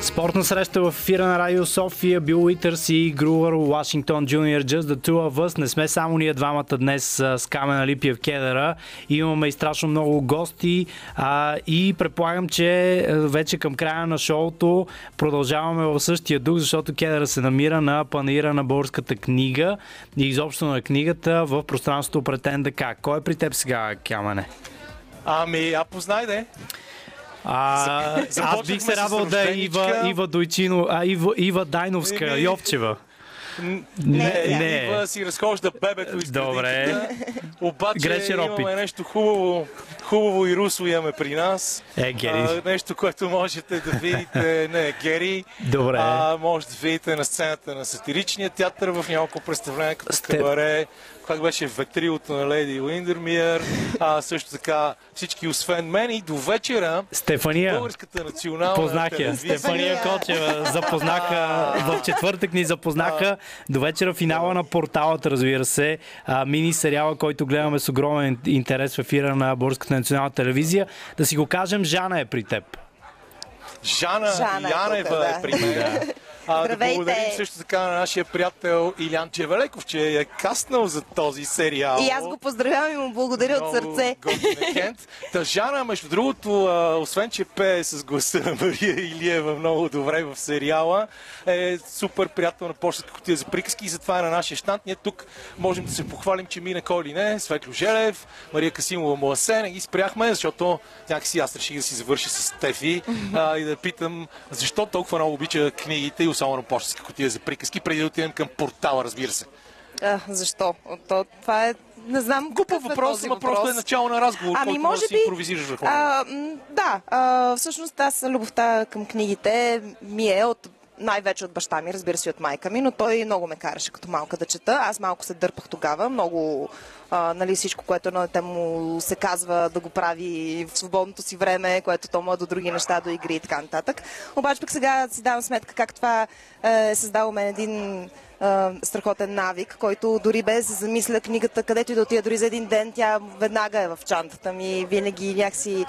Спортна среща в ефира на Радио София, Бил Уитърс и Грувър, Вашингтон Джуниор, Just the Two of Us. Не сме само ние двамата днес с Камена Липия в Кедъра. Имаме и страшно много гости а, и предполагам, че вече към края на шоуто продължаваме в същия дух, защото Кедъра се намира на панира на българската книга и изобщо на книгата в пространството пред НДК. Кой е при теб сега, Камене? Ами, а познай де. А, аз бих се радвал да е Ива, Ива Дойчино, а Ива, Ива Дайновска, не, Йовчева. Не, не, не. Ива си разхожда бебето из Добре. Обаче Гречен имаме опит. нещо хубаво, хубаво и русло имаме при нас. Е, Гери. А, нещо, което можете да видите, не, Гери. Добре. А, може да видите на сцената на сатиричния театър в няколко представления като Сте... кабаре, как беше ветрилото на Леди Уиндермиер, а също така всички освен мен и до вечера Стефания, българската национална познах я. Стефания Кочева запознаха в четвъртък ни запознаха до вечера финала на порталът, разбира се, мини сериала, който гледаме с огромен интерес в ефира на Българската национална телевизия. Да си го кажем, Жана е при теб. Жана, Жана Янева е, е при мен. А, Здравейте! Да благодарим също така на нашия приятел Илян Чевелеков, че е каснал за този сериал. И аз го поздравявам и му благодаря Много от сърце. Та Жана, между другото, освен че пее с гласа на Мария Илиева много добре в сериала, е супер приятел на почтата котия за приказки и затова е на нашия щант. Ние тук можем да се похвалим, че мина кой ли не, Светло Желев, Мария Касимова Моасе, не ги спряхме, защото някакси аз реших да си завърша с Стефи а, и да питам защо толкова много обича книгите и особено почтска котия за приказки, преди да отидем към портала, разбира се. А, защо? То, това е не знам. Глупав е въпрос, но просто е начало на разговор, ами, може да си импровизираш върху. Да, а, всъщност аз любовта към книгите ми е от най-вече от баща ми, разбира се от майка ми, но той много ме караше като малка да чета. Аз малко се дърпах тогава, много а, нали, всичко, което на дете му се казва да го прави в свободното си време, което то му е до други неща, до игри и така нататък. Обаче пък сега си давам сметка как това е създало мен един страхотен навик, който дори без замисля книгата, където и да отида дори за един ден, тя веднага е в чантата ми. Винаги някакси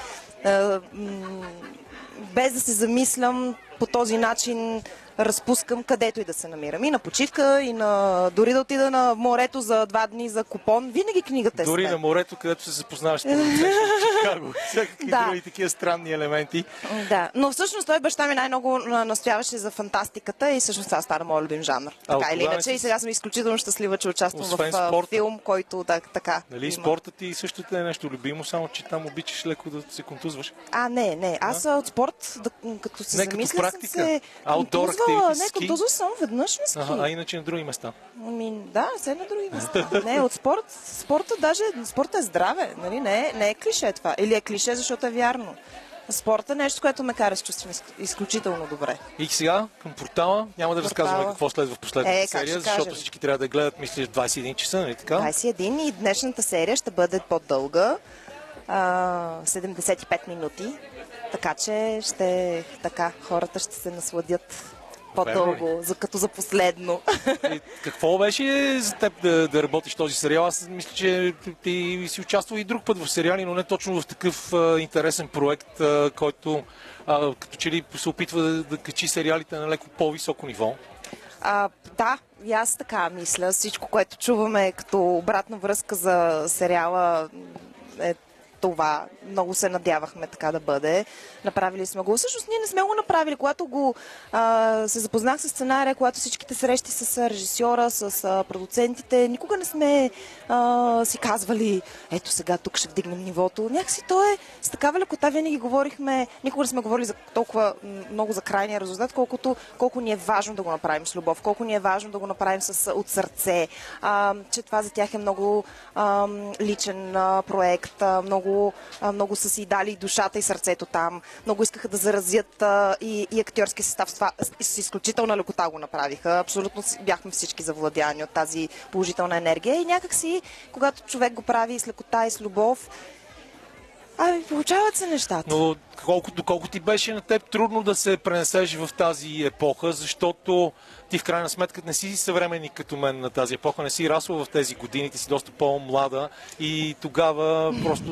без да се замислям по този начин разпускам където и да се намирам. И на почивка, и на... дори да отида на морето за два дни за купон, винаги книгата е Дори на морето, където се запознаваш с Чикаго. Всякакви да. други такива странни елементи. Да, но всъщност той баща ми най-много настояваше за фантастиката и всъщност това стана моят любим жанр. А, така или иначе. Си... И сега съм изключително щастлива, че участвам Освен в спорта. филм, който да, така. Нали, има. спортът ти също е нещо любимо, само че там обичаш леко да се контузваш. А, не, не. Аз а? от спорт, да, като се не, замисля, като практика. съм се Аутдор не, като съм веднъж на ски. Ага, а иначе на други места? Ами, да, все на други места. не, от спорт, спорта даже, спорта е здраве, нали? Не, е, не е клише това. Или е клише, защото е вярно. Спорта е нещо, което ме кара да се чувствам изключително добре. И сега към портала няма да разказваме какво следва в последната е, серия, защото кажем? всички трябва да гледат, мисля, 21 часа, нали така? 21 и днешната серия ще бъде по-дълга. 75 минути. Така че ще така, хората ще се насладят по-дълго, за, като за последно. И какво беше за теб да, да работиш този сериал? Аз мисля, че ти си участвал и друг път в сериали, но не точно в такъв а, интересен проект, а, който а, като че ли се опитва да, да качи сериалите на леко по-високо ниво. А, да, и аз така мисля. Всичко, което чуваме като обратна връзка за сериала е това. Много се надявахме така да бъде. Направили сме го. Всъщност ние не сме го направили. Когато го а, се запознах с сценария, когато всичките срещи с режисьора, с а, продуцентите, никога не сме а, си казвали, ето сега тук ще вдигнем нивото. Някакси то е с такава лекота винаги говорихме, никога не сме говорили за толкова много за крайния резултат, колкото колко ни е важно да го направим с любов, колко ни е важно да го направим с, от сърце, а, че това за тях е много а, личен а, проект, а, много много, са си дали душата и сърцето там. Много искаха да заразят и, и актьорски състав. Това с изключителна лекота го направиха. Абсолютно бяхме всички завладяни от тази положителна енергия. И някакси, когато човек го прави с лекота и с любов, Ами, получават се нещата. Но колко, доколко ти беше на теб трудно да се пренесеш в тази епоха, защото ти в крайна сметка не си съвременник като мен на тази епоха, не си расла в тези години, ти си доста по-млада и тогава просто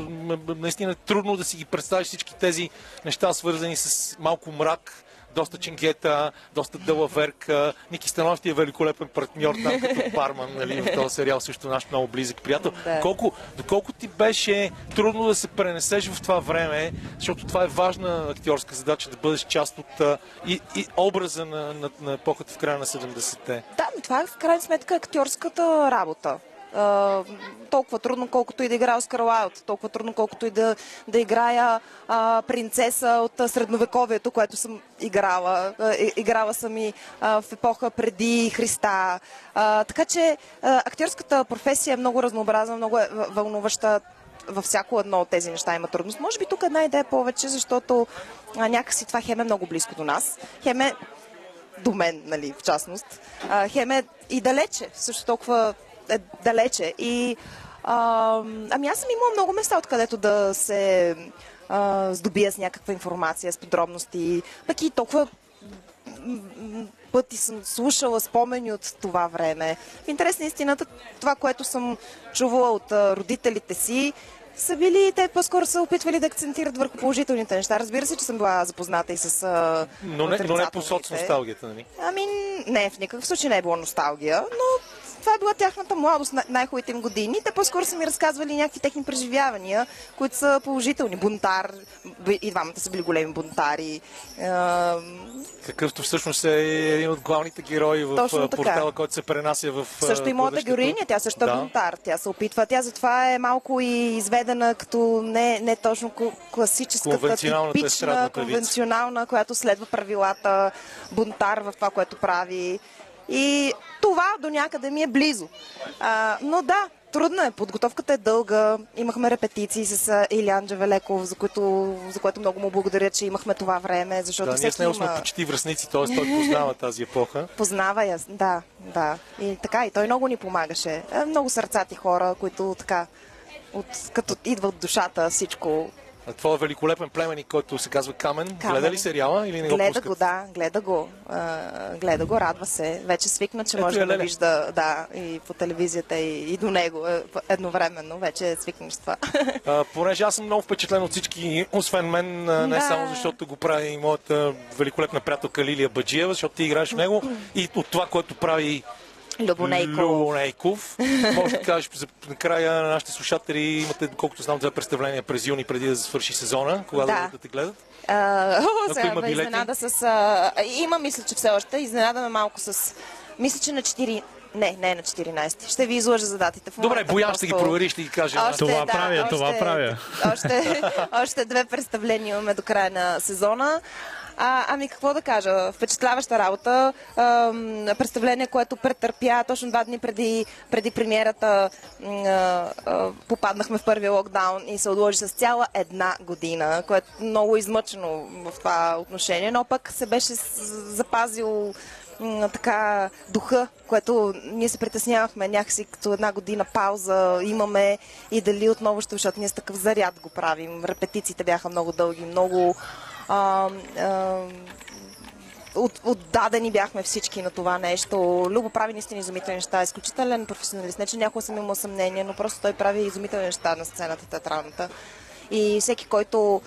наистина е трудно да си ги представиш всички тези неща, свързани с малко мрак, доста ченгета, доста дълаверка. Ники Станов ти е великолепен партньор там като барман нали, в този сериал, също наш много близък приятел. Да. Колко, доколко ти беше трудно да се пренесеш в това време, защото това е важна актьорска задача да бъдеш част от и, и образа на, на, на епохата в края на 70-те. Да, това е в крайна сметка актьорската работа толкова трудно, колкото и да играя Оскар Уайлд, толкова трудно, колкото и да, да играя а, принцеса от средновековието, което съм играла. А, играла съм и а, в епоха преди Христа. А, така че а, актьорската професия е много разнообразна, много е вълнуваща във всяко едно от тези неща има трудност. Може би тук една идея повече, защото а, някакси това хем е много близко до нас. Хем е до мен, нали, в частност. А, хем е и далече, също толкова е далече. И а, ами аз съм имала много места, откъдето да се а, здобия с някаква информация, с подробности. Пък и толкова пъти съм слушала спомени от това време. В интерес на истината, това, което съм чувала от родителите си, са били, те по-скоро са опитвали да акцентират върху положителните неща. Разбира се, че съм била запозната и с а, Но не, но не по носталгията, нали? Ами, не, в никакъв случай не е било носталгия, но това е била тяхната младост, най-хубавите им години. Те по-скоро са ми разказвали някакви техни преживявания, които са положителни. Бунтар, и двамата са били големи бунтари. Какъвто всъщност е един от главните герои в портала, който се пренася в Също и моята героиня, тя също е да. бунтар. Тя се опитва. Тя затова е малко и изведена като не, не точно класическата, типична, конвенционална, която следва правилата, бунтар в това, което прави. И това до някъде ми е близо. А, но да, трудно е. Подготовката е дълга. Имахме репетиции с Илиан Джавелеков, за, което, за което много му благодаря, че имахме това време. Защото да, ние с него има... сме почти връзници, т.е. той познава тази епоха. Познава я, да, да. И така, и той много ни помагаше. Е, много сърцати хора, които така, от, като идва от душата всичко това е великолепен племенник, който се казва Камен. Камен. Гледа ли сериала или не го Гледа го, да, гледа го. А, гледа го, радва се. Вече свикна, че Ето може е, да вижда да, и по телевизията, и, и до него е, едновременно. Вече свикнеш това. А, понеже аз съм много впечатлен от всички, освен мен, не да. само защото го прави и моята великолепна приятелка Лилия Баджиева, защото ти играеш в него и от това, което прави Любонейков. Любонейков. Може да кажеш за накрая на нашите слушатели, имате, колкото знам, две представления през юни, преди да свърши сезона, кога да, да те гледат? А, о, сега има изненада с... А, има, мисля, че все още. Изненадаме малко с... Мисля, че на 4... Не, не е на 14. Ще ви изложа за датите. В Добре, Боян ще ги провери, ще ги каже. Още, това да, правя, още, това правя. Още, още две представления имаме до края на сезона. А, ами какво да кажа? Впечатляваща работа. А, представление, което претърпя точно два дни преди, преди премиерата. Попаднахме в първия локдаун и се отложи с цяла една година, което е много измъчено в това отношение, но пък се беше запазил така духа, което ние се притеснявахме някакси като една година пауза имаме и дали отново ще, защото ние с такъв заряд го правим. Репетициите бяха много дълги, много а, от, отдадени бяхме всички на това нещо. Любо прави наистина изумителни неща. Изключителен професионалист. Не, че някой съм имал съмнение, но просто той прави изумителни неща на сцената театралната. И всеки, който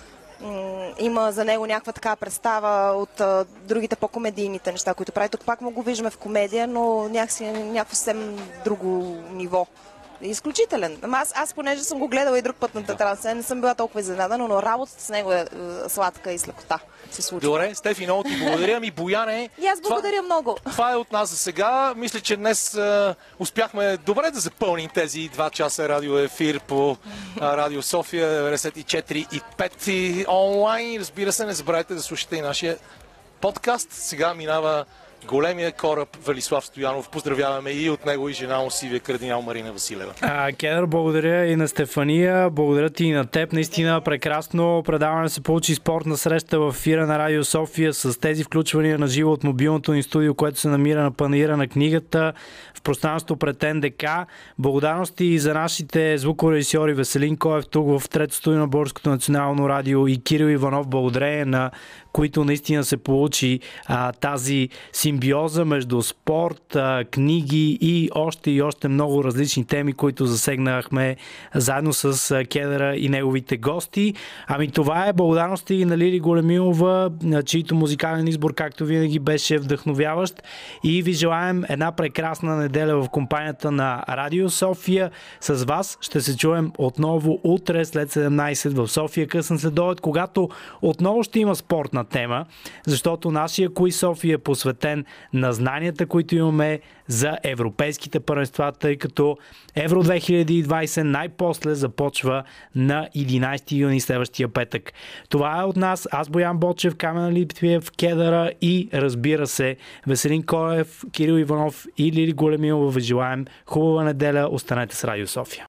има за него някаква така представа от а, другите по-комедийните неща, които прави. Тук пак му го виждаме в комедия, но някакси някакво съвсем друго ниво изключителен. Аз, аз понеже съм го гледала и друг път на театрална не съм била толкова изненадана, но работата с него е, е сладка и с лекота се случва. Добре, Стефи, много ти благодаря. Ми, Бояне. И аз благодаря това, много. Това е от нас за сега. Мисля, че днес а, успяхме добре да запълним тези два часа радиоефир по а, Радио София 94 и 5 онлайн. Разбира се, не забравяйте да слушате и нашия подкаст. Сега минава големия кораб Велислав Стоянов. Поздравяваме и от него и жена му Сивия кардинал Марина Василева. А, Кедър, благодаря и на Стефания, благодаря ти и на теб. Наистина прекрасно предаване се получи спортна среща в ефира на Радио София с тези включвания на живо от мобилното ни студио, което се намира на панаира на книгата в пространство пред НДК. Благодарности и за нашите звукорежисьори Веселин Коев тук в трето студио на Българското национално радио и Кирил Иванов. Благодарение на които наистина се получи а, тази симбиоза между спорт, а, книги и още и още много различни теми, които засегнахме заедно с а, Кедъра и неговите гости. Ами това е благодарности на Лили Големилова, чието музикален избор, както винаги, беше вдъхновяващ. И ви желаем една прекрасна неделя в компанията на Радио София. С вас ще се чуем отново утре след 17 в София късен следобед, когато отново ще има спорт на тема, защото нашия Кои София е посветен на знанията, които имаме за европейските първенства, тъй като Евро 2020 най-после започва на 11 юни следващия петък. Това е от нас. Аз Боян Бочев, Камен Липтвиев, Кедъра и разбира се Веселин Коев, Кирил Иванов и Лили Големилова желаем хубава неделя. Останете с Радио София.